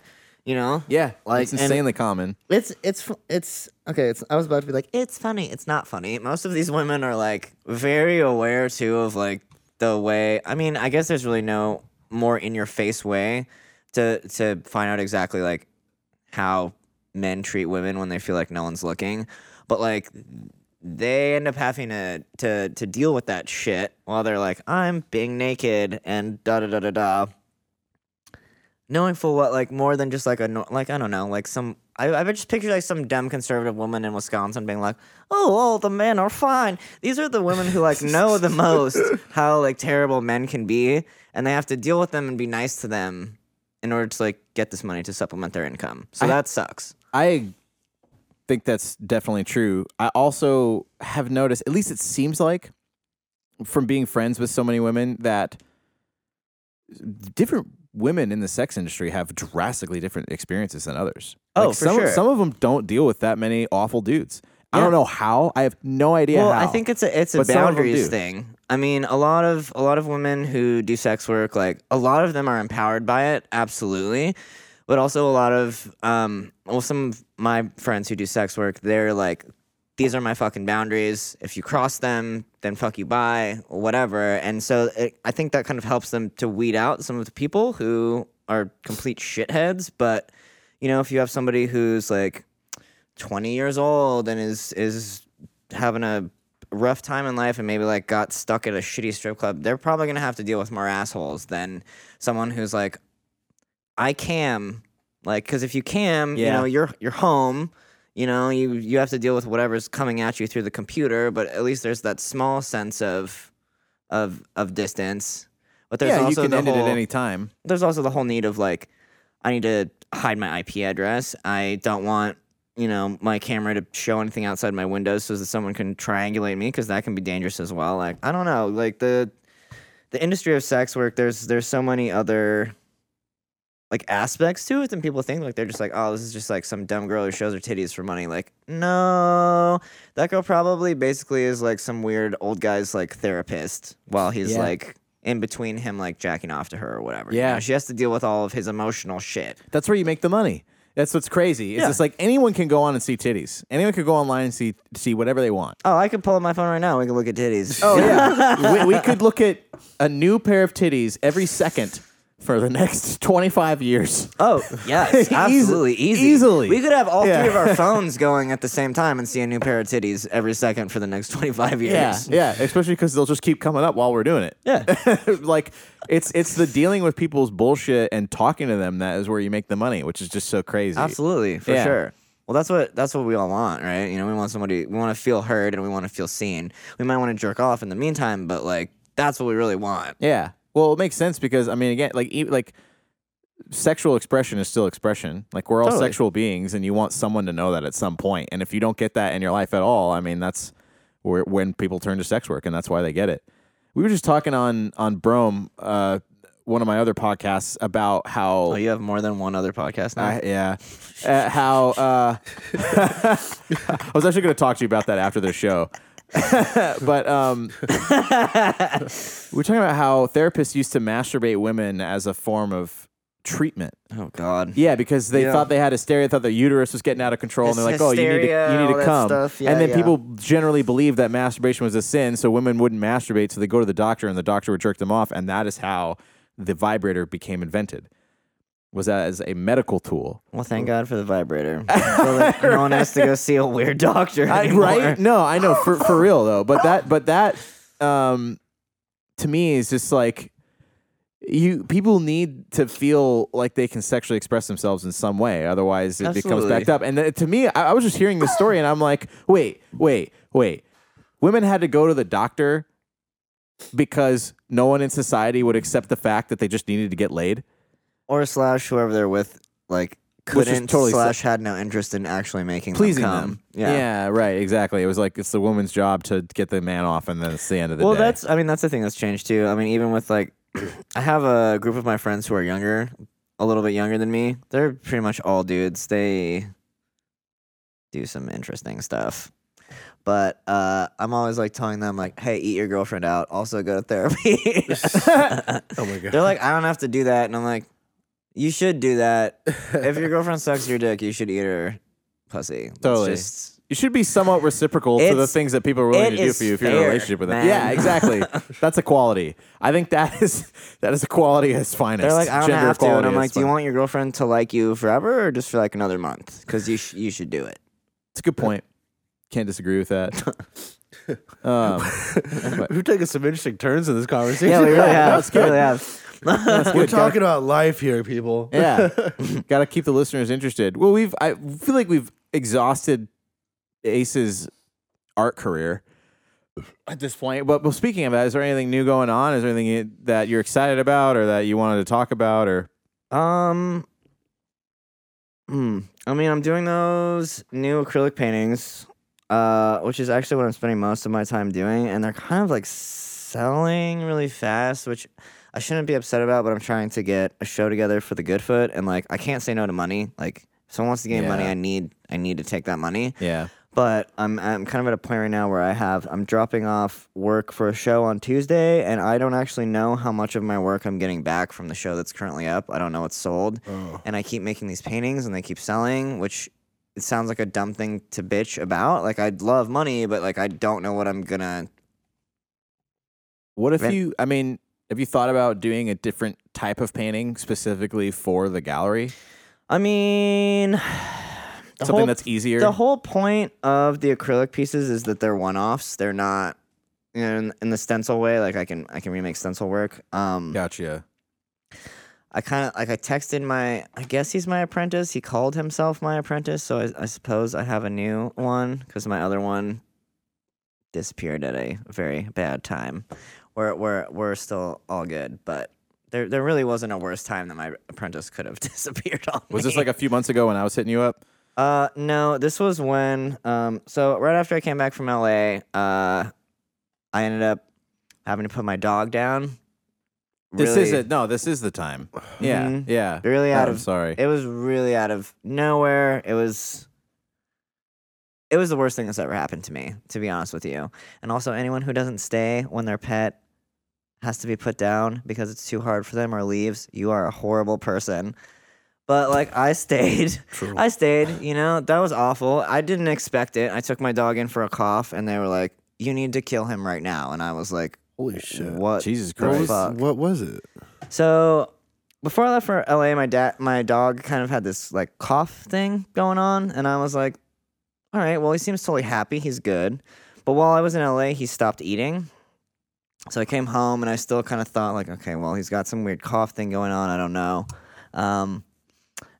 You know? Yeah. Like, it's insanely common. It's it's it's okay. It's I was about to be like it's funny. It's not funny. Most of these women are like very aware too of like the way. I mean, I guess there's really no more in your face way to to find out exactly like how men treat women when they feel like no one's looking. But like they end up having to to to deal with that shit while they're like I'm being naked and da da da da da knowing full well like more than just like a like I don't know like some I I just picture like some dumb conservative woman in Wisconsin being like oh all the men are fine. These are the women who like know the most how like terrible men can be and they have to deal with them and be nice to them in order to like get this money to supplement their income. So I- that sucks. I think that's definitely true. I also have noticed, at least it seems like, from being friends with so many women, that different women in the sex industry have drastically different experiences than others. Oh, Like, for some, sure. Some of them don't deal with that many awful dudes. I don't know how. I have no idea how. well, how. I think it's a it's a But some of them boundaries thing. I mean, a lot of a lot of women who do sex work, like a lot of them are empowered by it, absolutely. But also a lot of um, well, some of my friends who do sex work, they're like, these are my fucking boundaries. If you cross them, then fuck you, bye, or whatever. And so it, I think that kind of helps them to weed out some of the people who are complete shitheads. But you know, if you have somebody who's like 20 years old and is is having a rough time in life and maybe like got stuck at a shitty strip club, they're probably gonna have to deal with more assholes than someone who's like, I cam, like, because if you cam, you know, you're you're home. You know, you you have to deal with whatever's coming at you through the computer, but at least there's that small sense of of of distance. But there's yeah, you can the end whole, it at any time. there's also the whole need of like I need to hide my IP address. I don't want you know my camera to show anything outside my windows so that someone can triangulate me because that can be dangerous as well. Like I don't know, like the the industry of sex work. There's there's so many other like aspects to it than people think. Like they're just like, oh, this is just like some dumb girl who shows her titties for money. Like no, that girl probably basically is like some weird old guy's like therapist while he's Yeah. like in between him like jacking off to her or whatever. you Yeah. know? she has to deal with all of his emotional shit. That's where you make the money. That's what's crazy. It's Yeah. just like anyone can go on and see titties. Anyone could go online and see see whatever they want. Oh, I could pull up my phone right now. We can look at titties. Oh yeah, we, we could look at a new pair of titties every second for the next 25 years. Oh yes, absolutely easy. easily. we could have all Yeah. three of our phones going at the same time and see a new pair of titties every second for the next twenty five years. yeah, Yeah. especially because they'll just keep coming up while we're doing it. Yeah. like it's it's the dealing with people's bullshit and talking to them that is where you make the money, which is just so crazy. Absolutely, for Yeah. sure. Well, that's what that's what we all want, right? You know, we want somebody, we want to feel heard, and we want to feel seen. We might want to jerk off in the meantime, but like that's what we really want. Yeah. Well, it makes sense because I mean, again, like e- like sexual expression is still expression. Like we're all Totally. sexual beings, and you want someone to know that at some point. And if you don't get that in your life at all, I mean, that's where when people turn to sex work, and that's why they get it. We were just talking on on Brome, uh, one of my other podcasts, about how Oh, you have more than one other podcast now. I, yeah. Uh, how uh, I was actually going to talk to you about that after the show. but um, we're talking about how therapists used to masturbate women as a form of treatment. oh God. Yeah, because they Yeah. thought they had hysteria, thought their uterus was getting out of control, and they're like, "Oh, you need to, you need to that come." stuff. Yeah, and then yeah. people generally believed that masturbation was a sin, so women wouldn't masturbate, so they go to the doctor, and the doctor would jerk them off, and that is how the vibrator became invented. Was that as a medical tool? Well, thank God for the vibrator. so that no one has to go see a weird doctor I- anymore. right? No, I know for for real though. But that but that um to me is just like you people need to feel like they can sexually express themselves in some way. Otherwise it becomes backed up. And th- to me, I, I was just hearing this story and I'm like, wait, wait, wait. Women had to go to the doctor because no one in society would accept the fact that they just needed to get laid. Or slash whoever they're with, like couldn't totally slash had no interest in actually making Pleasing them come. them. Yeah. right, exactly. It was like it's the woman's job to get the man off and then it's the end of the well, day. Well, that's I mean that's the thing that's changed too. I mean even with like I have a group of my friends who are younger, a little bit younger than me. They're pretty much all dudes. They do some interesting stuff. But uh, I'm always like telling them like, "Hey, eat your girlfriend out. Also go to therapy." Oh my god. They're like, "I don't have to do that," and I'm like, "You should do that. if your girlfriend sucks your dick, you should eat her pussy." It's Totally. just- You should be somewhat reciprocal to the It's- things that people are willing it to do is for you if you're in a fair, relationship with them. man. Yeah, exactly. That's a quality. I think that is that is a quality at its finest. They're like, I don't Gender have to, and equality I'm at like, its do you fin- want your girlfriend to like you forever, or just for like another month? Because you sh- you should do it. It's a good point. Can't disagree with that. um, We're taking some interesting turns in this conversation. Yeah, we really have. We really have. We're talking about life here, people. yeah, got to keep the listeners interested. Well, we've I feel like we've exhausted Ace's art career at this point. But well, speaking of that, is there anything new going on? Is there anything you- that you're excited about, or that you wanted to talk about, or Um, hmm. I mean, I'm doing those new acrylic paintings, uh, which is actually what I'm spending most of my time doing, and they're kind of like selling really fast, which I shouldn't be upset about. But I'm trying to get a show together for the Goodfoot and like I can't say no to money. Like if someone wants to give me money, Yeah. I need I need to take that money. yeah? But I'm I'm kind of at a point right now where I have I'm dropping off work for a show on Tuesday, and I don't actually know how much of my work I'm getting back from the show that's currently up. I don't know what's sold, Oh. and I keep making these paintings, and they keep selling, which it sounds like a dumb thing to bitch about. Like I'd love money, but like I don't know what I'm gonna. What if Ren- you? I mean, have you thought about doing a different type of painting specifically for the gallery? I mean, Something whole- that's easier. The whole point of the acrylic pieces is that they're one-offs. They're not, you know, in, in the stencil way. Like I can I can remake stencil work. Um, gotcha. I kind of like I texted my I guess he's my apprentice. He called himself my apprentice, so I, I suppose I have a new one because my other one disappeared at a very bad time. We're we're we're still all good, but there there really wasn't a worse time that my apprentice could have disappeared on Was me. this like a few months ago when I was hitting you up? Uh, no, this was when, um, so right after I came back from LA, uh, I ended up having to put my dog down. This Really- is it. No, this is the time. Yeah, Mhm. yeah. Really out I'm of, sorry. it was really out of nowhere. It was, it was the worst thing that's ever happened to me, to be honest with you. And also, anyone who doesn't stay when their pet has to be put down because it's too hard for them or leaves, you are a horrible person. But like, I stayed. True. I stayed, you know, that was awful. I didn't expect it. I took my dog in for a cough and they were like, You need to kill him right now. And I was like, Holy shit. What? Jesus What was, Christ. what was it? So before I left for LA, my dad, my dog, kind of had this like cough thing going on, and I was like, "All right, well, he seems totally happy. He's good." But while I was in LA, he stopped eating. So I came home, and I still kind of thought like, "Okay, well, he's got some weird cough thing going on. I don't know." Um,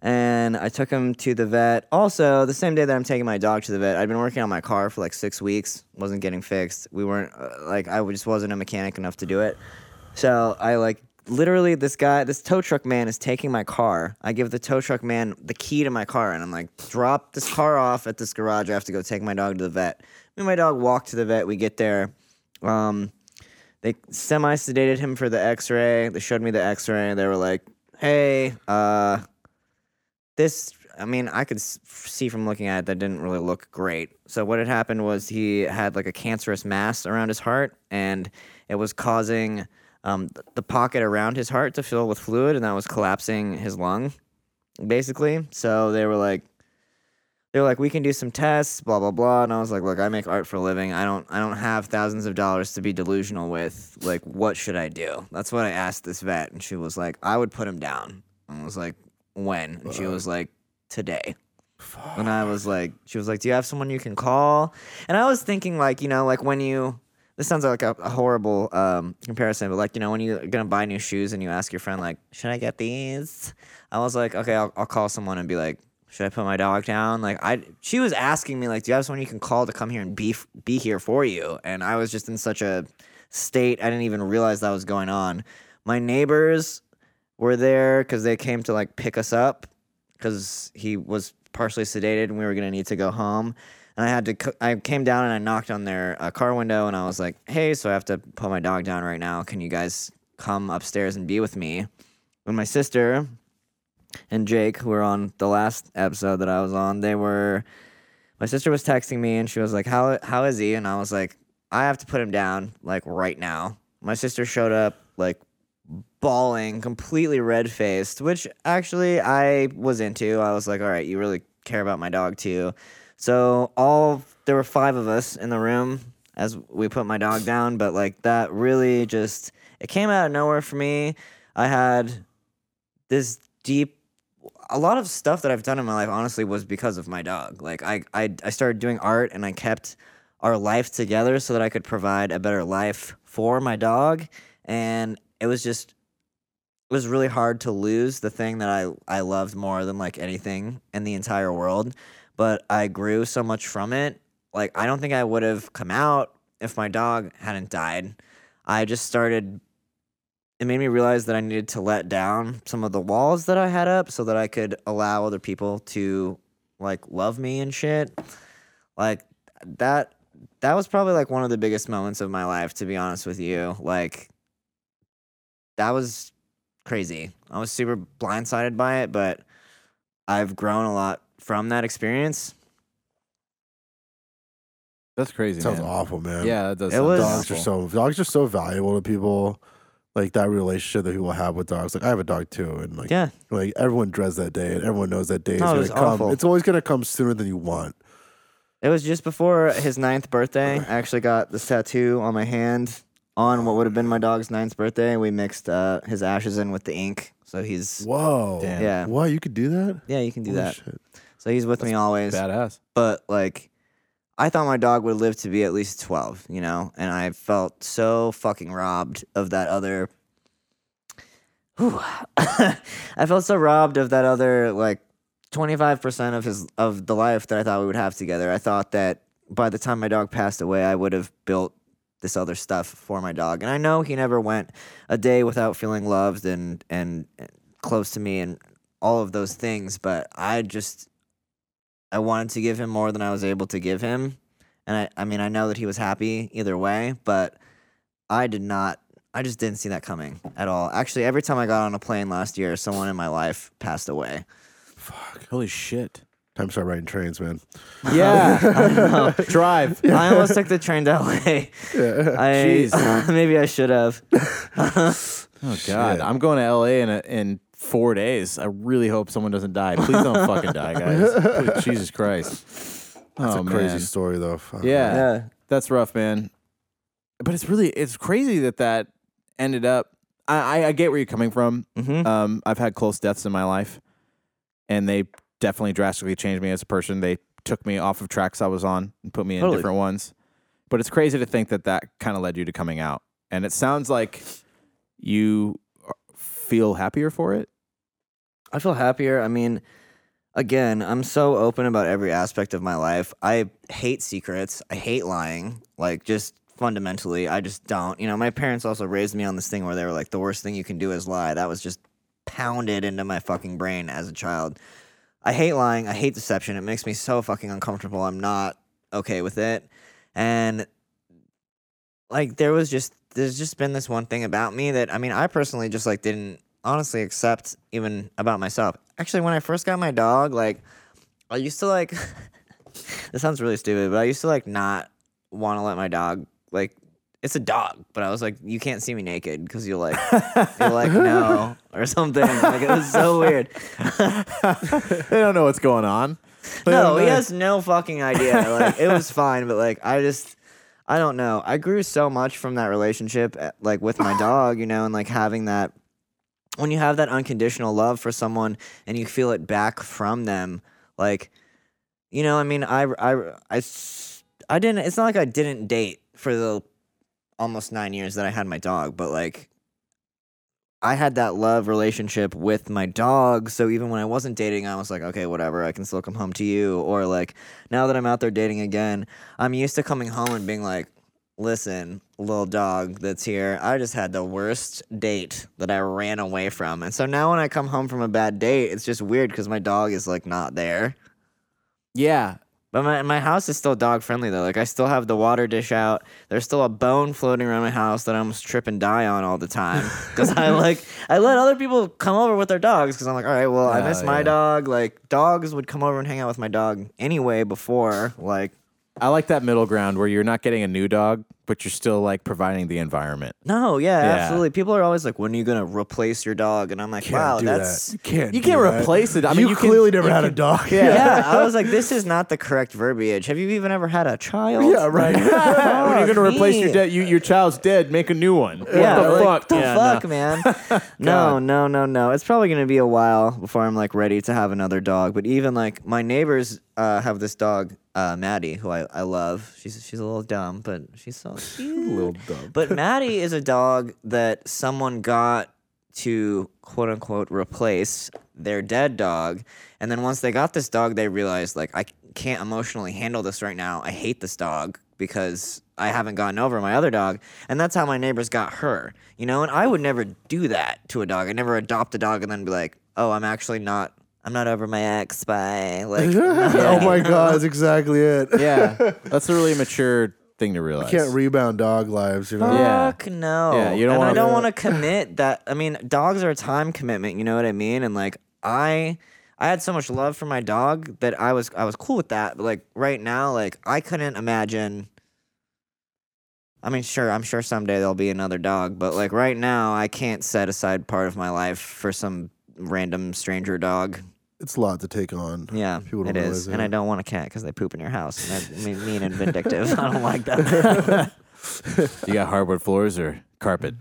and I took him to the vet. Also, the same day that I'm taking my dog to the vet, I'd been working on my car for like six weeks, wasn't getting fixed. We weren't uh, like I just wasn't a mechanic enough to do it. So I like literally this guy, this tow truck man is taking my car. I give the tow truck man the key to my car, and I'm like, drop this car off at this garage. I have to go take my dog to the vet. Me and my dog walk to the vet. We get there. Um, they semi sedated him for the X-ray. They showed me the X-ray. They were like, "Hey, uh." this i mean i could see from looking at it that didn't really look great so what had happened was he had like a cancerous mass around his heart and it was causing um, the pocket around his heart to fill with fluid and that was collapsing his lung basically so they were like they were like we can do some tests blah blah blah. And i was like look i make art for a living. I don't i don't have thousands of dollars to be delusional with. Like what should i do? That's what i asked this vet and she was like i would put him down. And I was like when? And she was like today. Fuck. and i was like she was like do you have someone you can call? And i was thinking like you know like when you this sounds like a, a horrible um, comparison but like you know when you're gonna buy new shoes and you ask your friend like should i get these? I was like okay i'll, I'll call someone and be like should i put my dog down like i she was asking me like do you have someone you can call to come here and be be here for you and i was just in such a state i didn't even realize that was going on my neighbors were there because they came to like pick us up because he was partially sedated and we were gonna need to go home. And I had to, I came down and I knocked on their uh, car window and I was like, "Hey, so I have to put my dog down right now. Can you guys come upstairs and be with me?" When my sister and Jake, who were on the last episode that I was on, they were. My sister was texting me and she was like, "How how is he?" And I was like, "I have to put him down like right now." My sister showed up like bawling, completely red faced, which actually I was into. I was like, all right, you really care about my dog too. So all there were five of us in the room as we put my dog down, but like that really just it came out of nowhere for me. I had this deep a lot of stuff that I've done in my life honestly was because of my dog. Like I I I started doing art and I kept our life together so that I could provide a better life for my dog and it was just it was really hard to lose the thing that I I loved more than like anything in the entire world. But I grew so much from it. Like I don't think I would have come out if my dog hadn't died. I just started it made me realize that I needed to let down some of the walls that I had up so that I could allow other people to like love me and shit. Like that that was probably like one of the biggest moments of my life to be honest with you. Like that was crazy. I was super blindsided by it, but I've grown a lot from that experience. That's crazy. Sounds man. awful, man. Yeah, that does. It sound was- dogs are so dogs are so valuable to people. Like that relationship that people have with dogs. Like I have a dog too, and like Yeah. like everyone dreads that day, and everyone knows that day is No, it gonna was come. awful. It's always gonna come sooner than you want. It was just before his ninth birthday. I actually got this tattoo on my hand on what would have been my dog's ninth birthday. We mixed uh, his ashes in with the ink. So he's Whoa. Damn. Yeah. What you could do that? yeah, you can do Holy that. shit. So he's with me always. Badass. but like I thought my dog would live to be at least 12, you know, and I felt so fucking robbed of that other I felt so robbed of that other like 25% of his of the life that I thought we would have together. I thought that by the time my dog passed away, I would have built this other stuff for my dog. And I know he never went a day without feeling loved and and, and close to me and all of those things, but I just I wanted to give him more than I was able to give him. And I, I mean, I know that he was happy either way, but I did not, I just didn't see that coming at all. Actually, every time I got on a plane last year, someone in my life passed away. Fuck. Holy shit. Time to start riding trains, man. Yeah. Drive. I almost took the train to LA. I, Jeez. maybe I should have. Oh God, I'm going to LA in a, in four days. I really hope someone doesn't die. Please don't fucking die, guys. Please, Jesus Christ. That's oh, a crazy man. story, though. Fuck. Yeah. Yeah. That's rough, man. But it's really it's crazy that that ended up. I, I- I get where you're coming from. Mm-hmm. Um, I've had close deaths in my life, and they definitely drastically changed me as a person. They took me off of tracks I was on and put me in Totally. different ones. But it's crazy to think that that kind of led you to coming out, and it sounds like you feel happier for it. I feel happier. I mean, again, I'm so open about every aspect of my life. I hate secrets. I hate lying. Like just fundamentally, I just don't. You know, my parents also raised me on this thing where they were like, the worst thing you can do is lie. That was just pounded into my fucking brain as a child. I hate lying. I hate deception. It makes me so fucking uncomfortable. I'm not okay with it. And like there was just there's just been this one thing about me that I mean I personally just like didn't honestly accept even about myself. Actually, when I first got my dog, like I used to like this sounds really stupid, but I used to like not want to let my dog like it's a dog, but I was like, you can't see me naked because you'll like you're like no or something. Like it was so weird. they don't know what's going on. They No, he has no fucking idea. Like it was fine, but like I just I don't know. I grew so much from that relationship eh, like with my dog, you know, and like having that when you have that unconditional love for someone and you feel it back from them, like you know, I mean, I, I, I, I didn't it's not like I didn't date for the almost 9 years that I had my dog, but like I had that love relationship with my dog, so even when I wasn't dating, I was like, okay, whatever, I can still come home to you. Or like now that I'm out there dating again, I'm used to coming home and being like, listen, little dog that's here, I just had the worst date that I ran away from. And so now when I come home from a bad date, it's just weird because my dog is like not there. Yeah, But my my house is still dog friendly though. Like I still have the water dish out. There's still a bone floating around my house that I almost trip and die on all the time. Because I like I let other people come over with their dogs because I'm like, all right, well I Yeah, miss my dog. Like dogs would come over and hang out with my dog anyway before. Like I like that middle ground where you're not getting a new dog, but you're still like providing the environment. no, yeah, Yeah. absolutely. People are always like, when are you gonna replace your dog? And I'm like, Can't wow, do that's that. You can't. You do can't that. replace it. I mean, you, you can- clearly never you had a dog. yeah. I was like, this is not the correct verbiage. Have you even ever had a child? Yeah, right. when you're gonna replace your me. dead, you, your child's dead. Make a new one. Yeah, what the like, fuck? the Yeah, fuck, no. man. no, no, no, no. It's probably gonna be a while before I'm like ready to have another dog. But even like my neighbors uh, have this dog, uh, Maddie, who I, I love. She's she's a little dumb, but she's so cute. little dumb. But Maddie is a dog that someone got to quote unquote replace their dead dog. And then once they got this dog, they realized like I can't emotionally handle this right now. I hate this dog because I haven't gotten over my other dog. And that's how my neighbors got her. You know, and I would never do that to a dog. I'd never adopt a dog and then be like, oh, I'm actually not I'm not over my ex by like oh my god, that's exactly it. Yeah, that's a really mature thing to realize. You can't rebound dog lives, you know. Yeah. Fuck no. Yeah, you don't and I wanna- don't want to commit that. I mean, dogs are a time commitment. You know what I mean? And like, I, I had so much love for my dog that I was, I was cool with that. But like right now, like I couldn't imagine. I mean, sure, I'm sure someday there'll be another dog, but like right now, I can't set aside part of my life for some random stranger dog. It's a lot to take on. Yeah, People don't it realize is. that. And I don't want a cat because they poop in your house. And that's mean, mean and vindictive. I don't like that. You got hardwood floors or carpet?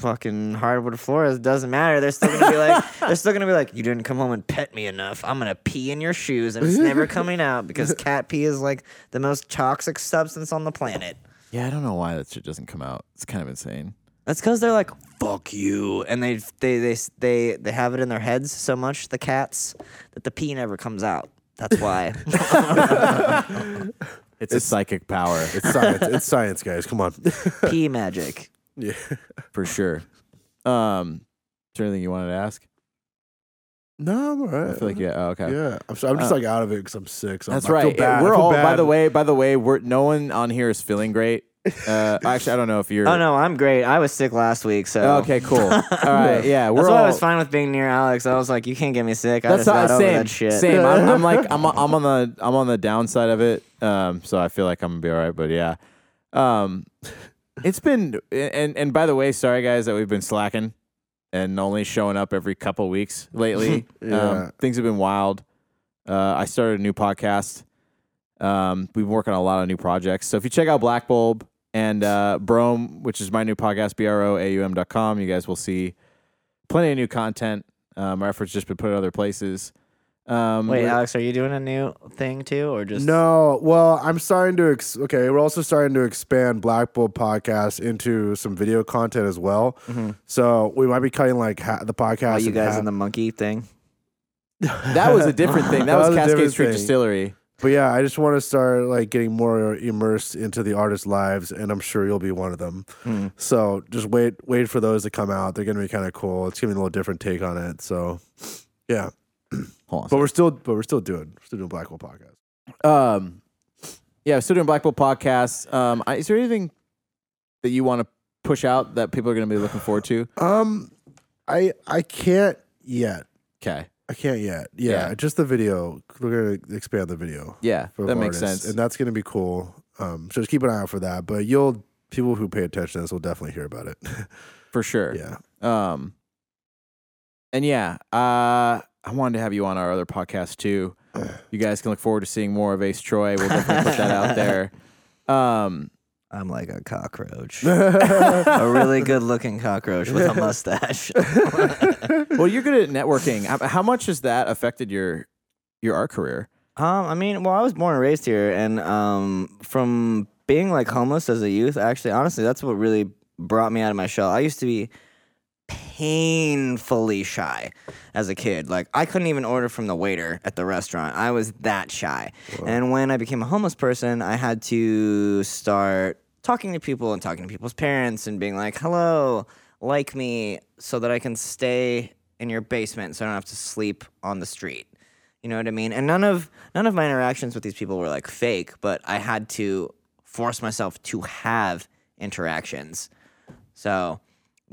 fucking hardwood floors doesn't matter. They're still gonna be like, they're still gonna be like, you didn't come home and pet me enough. I'm gonna pee in your shoes, and it's never coming out because cat pee is like the most toxic substance on the planet. Yeah, I don't know why that shit doesn't come out. It's kind of insane. That's because they're like, fuck you, and they they they they they have it in their heads so much, the cats, that the pee never comes out. That's why. It's, a psychic power It's science. it's science, guys. Come on. pee magic. yeah. for sure. Um, is there anything you wanted to ask? No, I'm all right. I feel like yeah. Oh, okay. Yeah, I'm, so, I'm just Uh, like out of it because I'm sick. So That's I'm, I feel right. bad. We're feel all. By the way, by the way, we're no one on here is feeling great. Uh, actually, I don't know if you're. Oh no, I'm great. I was sick last week, so Okay, cool. All right, yeah, we're That's all. why I was fine with being near Alex. I was like, you can't get me sick. I That's just how, got over same. that shit. Same. I'm, I'm like I'm I'm on the I'm on the downside of it. Um, so I feel like I'm gonna be all right. But yeah, um, it's been and and by the way, sorry guys that we've been slacking and only showing up every couple weeks lately. Yeah. um, things have been wild. Uh, I started a new podcast. Um, we've been working on a lot of new projects. So if you check out Black Bull, and uh, Brome, which is my new podcast, B R O A U M.com. You guys will see plenty of new content. Um, our efforts just been put in other places. Um, Wait, Alex, are you doing a new thing too, or just No, well, I'm starting to. Ex- okay, we're also starting to expand Black Bull podcast into some video content as well. So we might be cutting like ha- the podcast. Are you guys half. in the monkey thing? that was a different thing. That, That was, was Cascade different Street thing. Distillery. But yeah, I just want to start like getting more immersed into the artists' lives, and I'm sure you'll be one of them. Hmm. So just wait, wait for those to come out. They're gonna be kind of cool. It's gonna be a little different take on it. So yeah, Hold on. but we're still, but we're still doing, we're still doing Black Hole podcast. Um, yeah, still doing Black Bull podcasts. Um, I- is there anything that you want to push out that people are going to be looking forward to? Um, I I can't yet. Okay, I can't yet. Yeah, Yeah. just the video. We're gonna expand the video. yeah, for that makes artists, sense. and that's gonna be cool. Um, so just keep an eye out for that. But you'll people who pay attention to this will definitely hear about it. for sure. yeah. Um, and yeah, uh, I wanted to have you on our other podcast too. You guys can look forward to seeing more of Ace Troy. We'll definitely put that out there. Um, I'm like a cockroach, a really good-looking cockroach with a mustache. well, you're good at networking. How, how much has that affected your your art career? Um, I mean, well, I was born and raised here, and um, from being like homeless as a youth, actually, honestly, that's what really brought me out of my shell. I used to be painfully shy as a kid. Like, I couldn't even order from the waiter at the restaurant. I was that shy. And when I became a homeless person, I had to start talking to people and talking to people's parents and being like, "Hello, like me," so that I can stay in your basement, so I don't have to sleep on the street. You know what I mean? And none of none of my interactions with these people were like fake, but I had to force myself to have interactions. So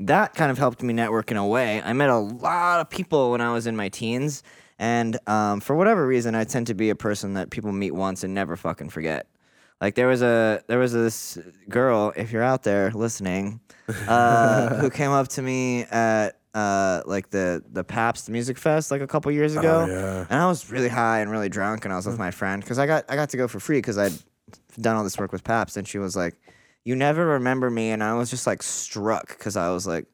that kind of helped me network in a way. I met a lot of people when I was in my teens, and um, for whatever reason, I tend to be a person that people meet once and never fucking forget. Like there was a there was this girl, if you're out there listening, uh, who came up to me at uh, like the the Pabst Music Fest like a couple years ago, yeah. and I was really high and really drunk, and I was with my friend because I got I got to go for free because I'd done all this work with Pabst, and she was like, "You never remember me," and I was just like struck because I was like.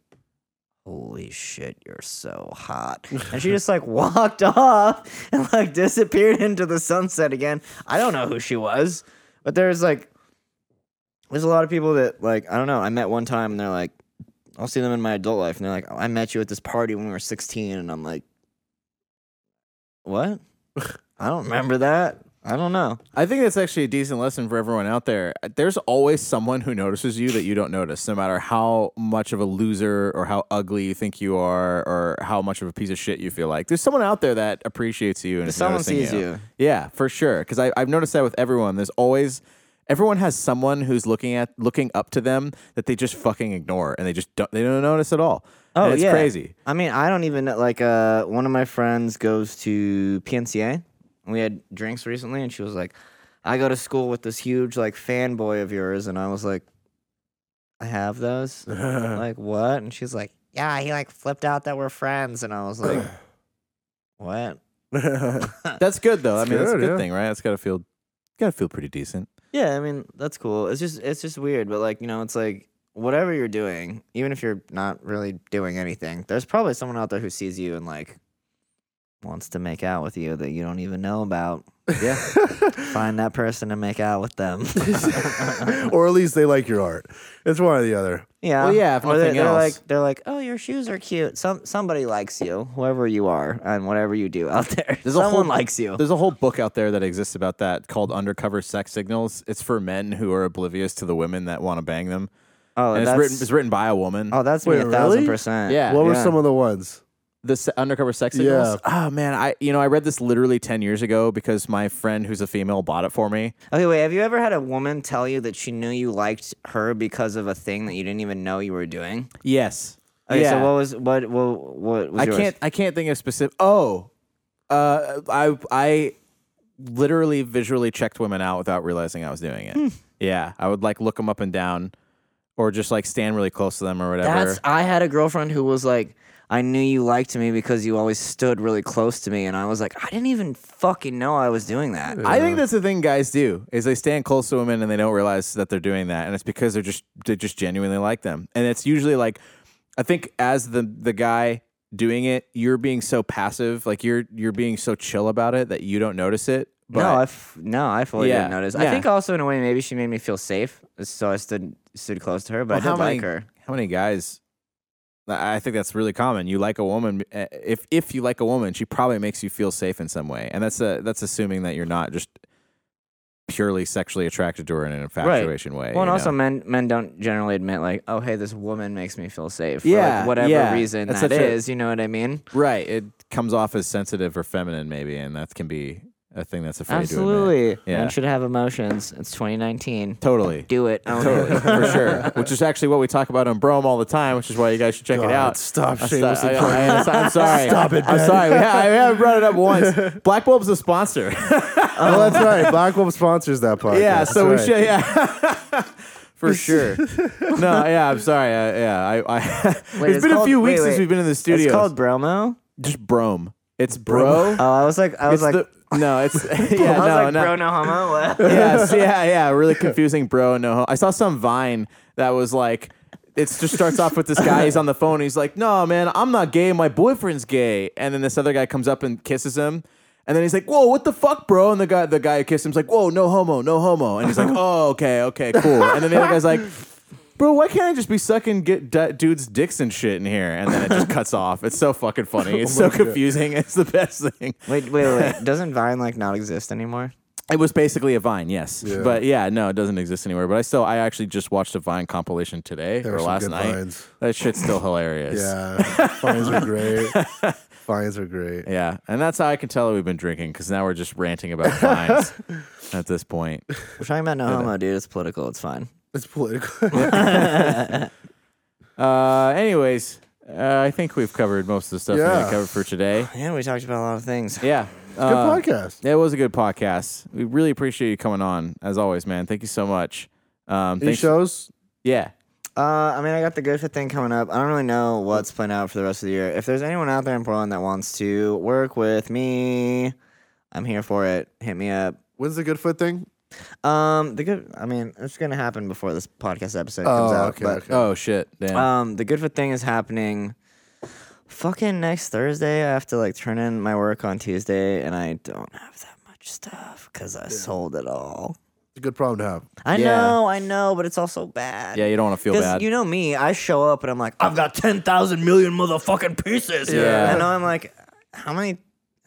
Holy shit, you're so hot. And she just like walked off and like disappeared into the sunset again. I don't know who she was, but there's like, there's a lot of people that like, I don't know. I met one time and they're like, I'll see them in my adult life and they're like, I met you at this party when we were 16. And I'm like, what? I don't remember that. I don't know. I think that's actually a decent lesson for everyone out there. There's always someone who notices you that you don't notice, no matter how much of a loser or how ugly you think you are or how much of a piece of shit you feel like. There's someone out there that appreciates you and is Someone noticing sees you. Yeah, for sure. Because I've noticed that with everyone. There's always everyone has someone who's looking at looking up to them that they just fucking ignore and they just don't they don't notice at all. Oh, And it's yeah. crazy. I mean, I don't even know. Like, uh, one of my friends goes to PNCA. And we had drinks recently, and she was like, I go to school with this huge, like, fanboy of yours. And I was like, I have those? like, what? And she's like, Yeah, he, like, flipped out that we're friends. And I was like, What? That's good though. I mean, that's a good, good yeah. thing, right? It's got to feel got to feel pretty decent. Yeah, I mean, that's cool. It's just, it's just weird. But, like, you know, it's like, whatever you're doing, even if you're not really doing anything, there's probably someone out there who sees you and, like, wants to make out with you that you don't even know about. Yeah. Find that person and make out with them. or at least they like your art. It's one or the other. yeah. Well, yeah, if Or they're, they're else. like they're like, oh, your shoes are cute. Some somebody likes you, whoever you are, and whatever you do out there. There's a whole- likes you. There's a whole book out there that exists about that called Undercover Sex Signals. It's for men who are oblivious to the women that want to bang them. Oh, And it's that's written it's written by a woman. oh, that's Wait, me a thousand really? percent. Yeah. what were some of the ones? The se- undercover sex signals. Oh man, I you know I read this literally ten years ago because my friend who's a female bought it for me. Okay, wait. Have you ever had a woman tell you that she knew you liked her because of a thing that you didn't even know you were doing? Yes. Okay, yeah. so what was what what what was I yours? can't I can't think of specific. Oh, uh, I I literally visually checked women out without realizing I was doing Hmm. it. Yeah, I would like look them up and down, or just like stand really close to them or whatever. That's I had a girlfriend who was like, I knew you liked me because you always stood really close to me, and I was like, I didn't even fucking know I was doing that. I think that's the thing guys do is they stand close to women and they don't realize that they're doing that, and it's because they're just they just genuinely like them, and it's usually like, I think as the the guy doing it, you're being so passive, like you're you're being so chill about it that you don't notice it. But no, I f- no, I fully Yeah, didn't notice. I yeah. think also in a way maybe she made me feel safe, so I stood stood close to her. But Well, I how did many like her. how many guys? I think that's really common. You like a woman, eh, if if you like a woman, she probably makes you feel safe in some way, and that's a that's assuming that you're not just purely sexually attracted to her in an infatuation way. Well, and also know? men men don't generally admit like, oh hey, this woman makes me feel safe. for, Yeah, like, whatever yeah. reason That's that such a- You know what I mean? right? It comes off as sensitive or feminine, maybe, and that can be a thing that's afraid to admit. Absolutely. Yeah. Men should have emotions. It's 2019. Totally. Do it. Own Totally, it. for sure. Which is actually what we talk about on Brome all the time, which is why you guys should check it out. Stop I, shamelessly I, am sorry. Stop it, I'm sorry. We ha- I haven't brought it up once. Black Bull's a sponsor. Oh, that's right. Black Bull sponsors that podcast. yeah, so we That's should. Yeah. For sure. No, yeah, I'm sorry. Uh, yeah, I. I Wait, it's it's been a called- few wait, weeks since we've been in the studio. It's called Bromo. just Brome. It's bro. Oh, I was like, I was It's like, the- no, it's yeah, I was no, like, no. bro, no homo. What? yes, yeah, yeah, really confusing, bro. No, Homo. I saw some Vine that was like, it just starts off with this guy. He's on the phone. He's like, "No, man, I'm not gay. My boyfriend's gay." And then this other guy comes up and kisses him. And then he's like, "Whoa, what the fuck, bro?" And the guy, the guy who kissed him's like, "Whoa, no homo, no homo." And he's like, "Oh, okay, okay, cool." And then the other guy's like, "Bro, why can't I just be sucking get d- dudes' dicks and shit in here?" And then it just cuts off. It's so fucking funny. Oh it's so confusing. It's the best thing. Wait, wait, wait, wait. Doesn't Vine like not exist anymore? It was basically a Vine, yes. Yeah. But yeah, no, it doesn't exist anywhere. But I still, I actually just watched a Vine compilation today There or were some last good night. Vines. That shit's still hilarious. Yeah, fines are great. Fines are great. Yeah. And that's how I can tell that we've been drinking because now we're just ranting about Vines at this point. We're talking about no homo, dude. It's political. It's fine. It's political. Uh, anyways, uh, I think we've covered most of the stuff we Yeah. need to cover for today. Yeah, we talked about a lot of things. Yeah. Good Uh, podcast. It was a good podcast. We really appreciate you coming on, as always, man. Thank you so much. Um, Any thanks- shows? Yeah. Uh, I mean, I got the Goodfoot thing coming up. I don't really know what's planned out for the rest of the year. If there's anyone out there in Portland that wants to work with me, I'm here for it. Hit me up. When's the Goodfoot thing? Um, the good. I mean, it's gonna happen before this podcast episode comes Oh, out. okay, but okay. Oh, shit. Damn. um, the Goodfoot thing is happening. Fucking next Thursday, I have to like turn in my work on Tuesday, and I don't have that much stuff because I sold it all. It's a good problem to have. I Yeah. know, I know, but it's also bad. yeah, you don't want to feel Because bad. you know me, I show up and I'm like, I've got ten thousand million motherfucking pieces. Yeah. And I'm like, how many,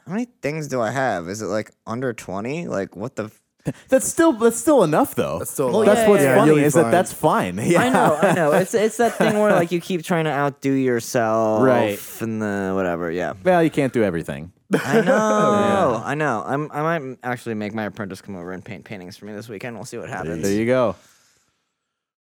how many things do I have? Is it like under twenty? Like what the? F- That's still that's still enough though. That's still. a Well, that's yeah, what's yeah, funny you'll be is that that's fine. Yeah. I know, I know. It's it's that thing where like you keep trying to outdo yourself, Right. And the whatever. Yeah. Well, you can't do everything. I know, I know. I'm I might actually make my apprentice come over and paint paintings for me this weekend. We'll see what happens. There you go.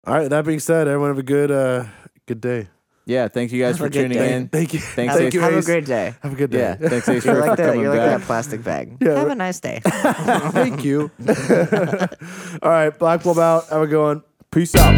All right. That being said, everyone have a good, uh, good day. Yeah, Thank you guys Have for tuning day. in. Thank you. Thanks, Have, Ace. you, have a great day. Have a good day. Yeah, thanks, Ace, You're for like, that, you're like that plastic bag. Yeah. Have a nice day. Thank you. All right, Black Bull out. Have a good one. Peace out.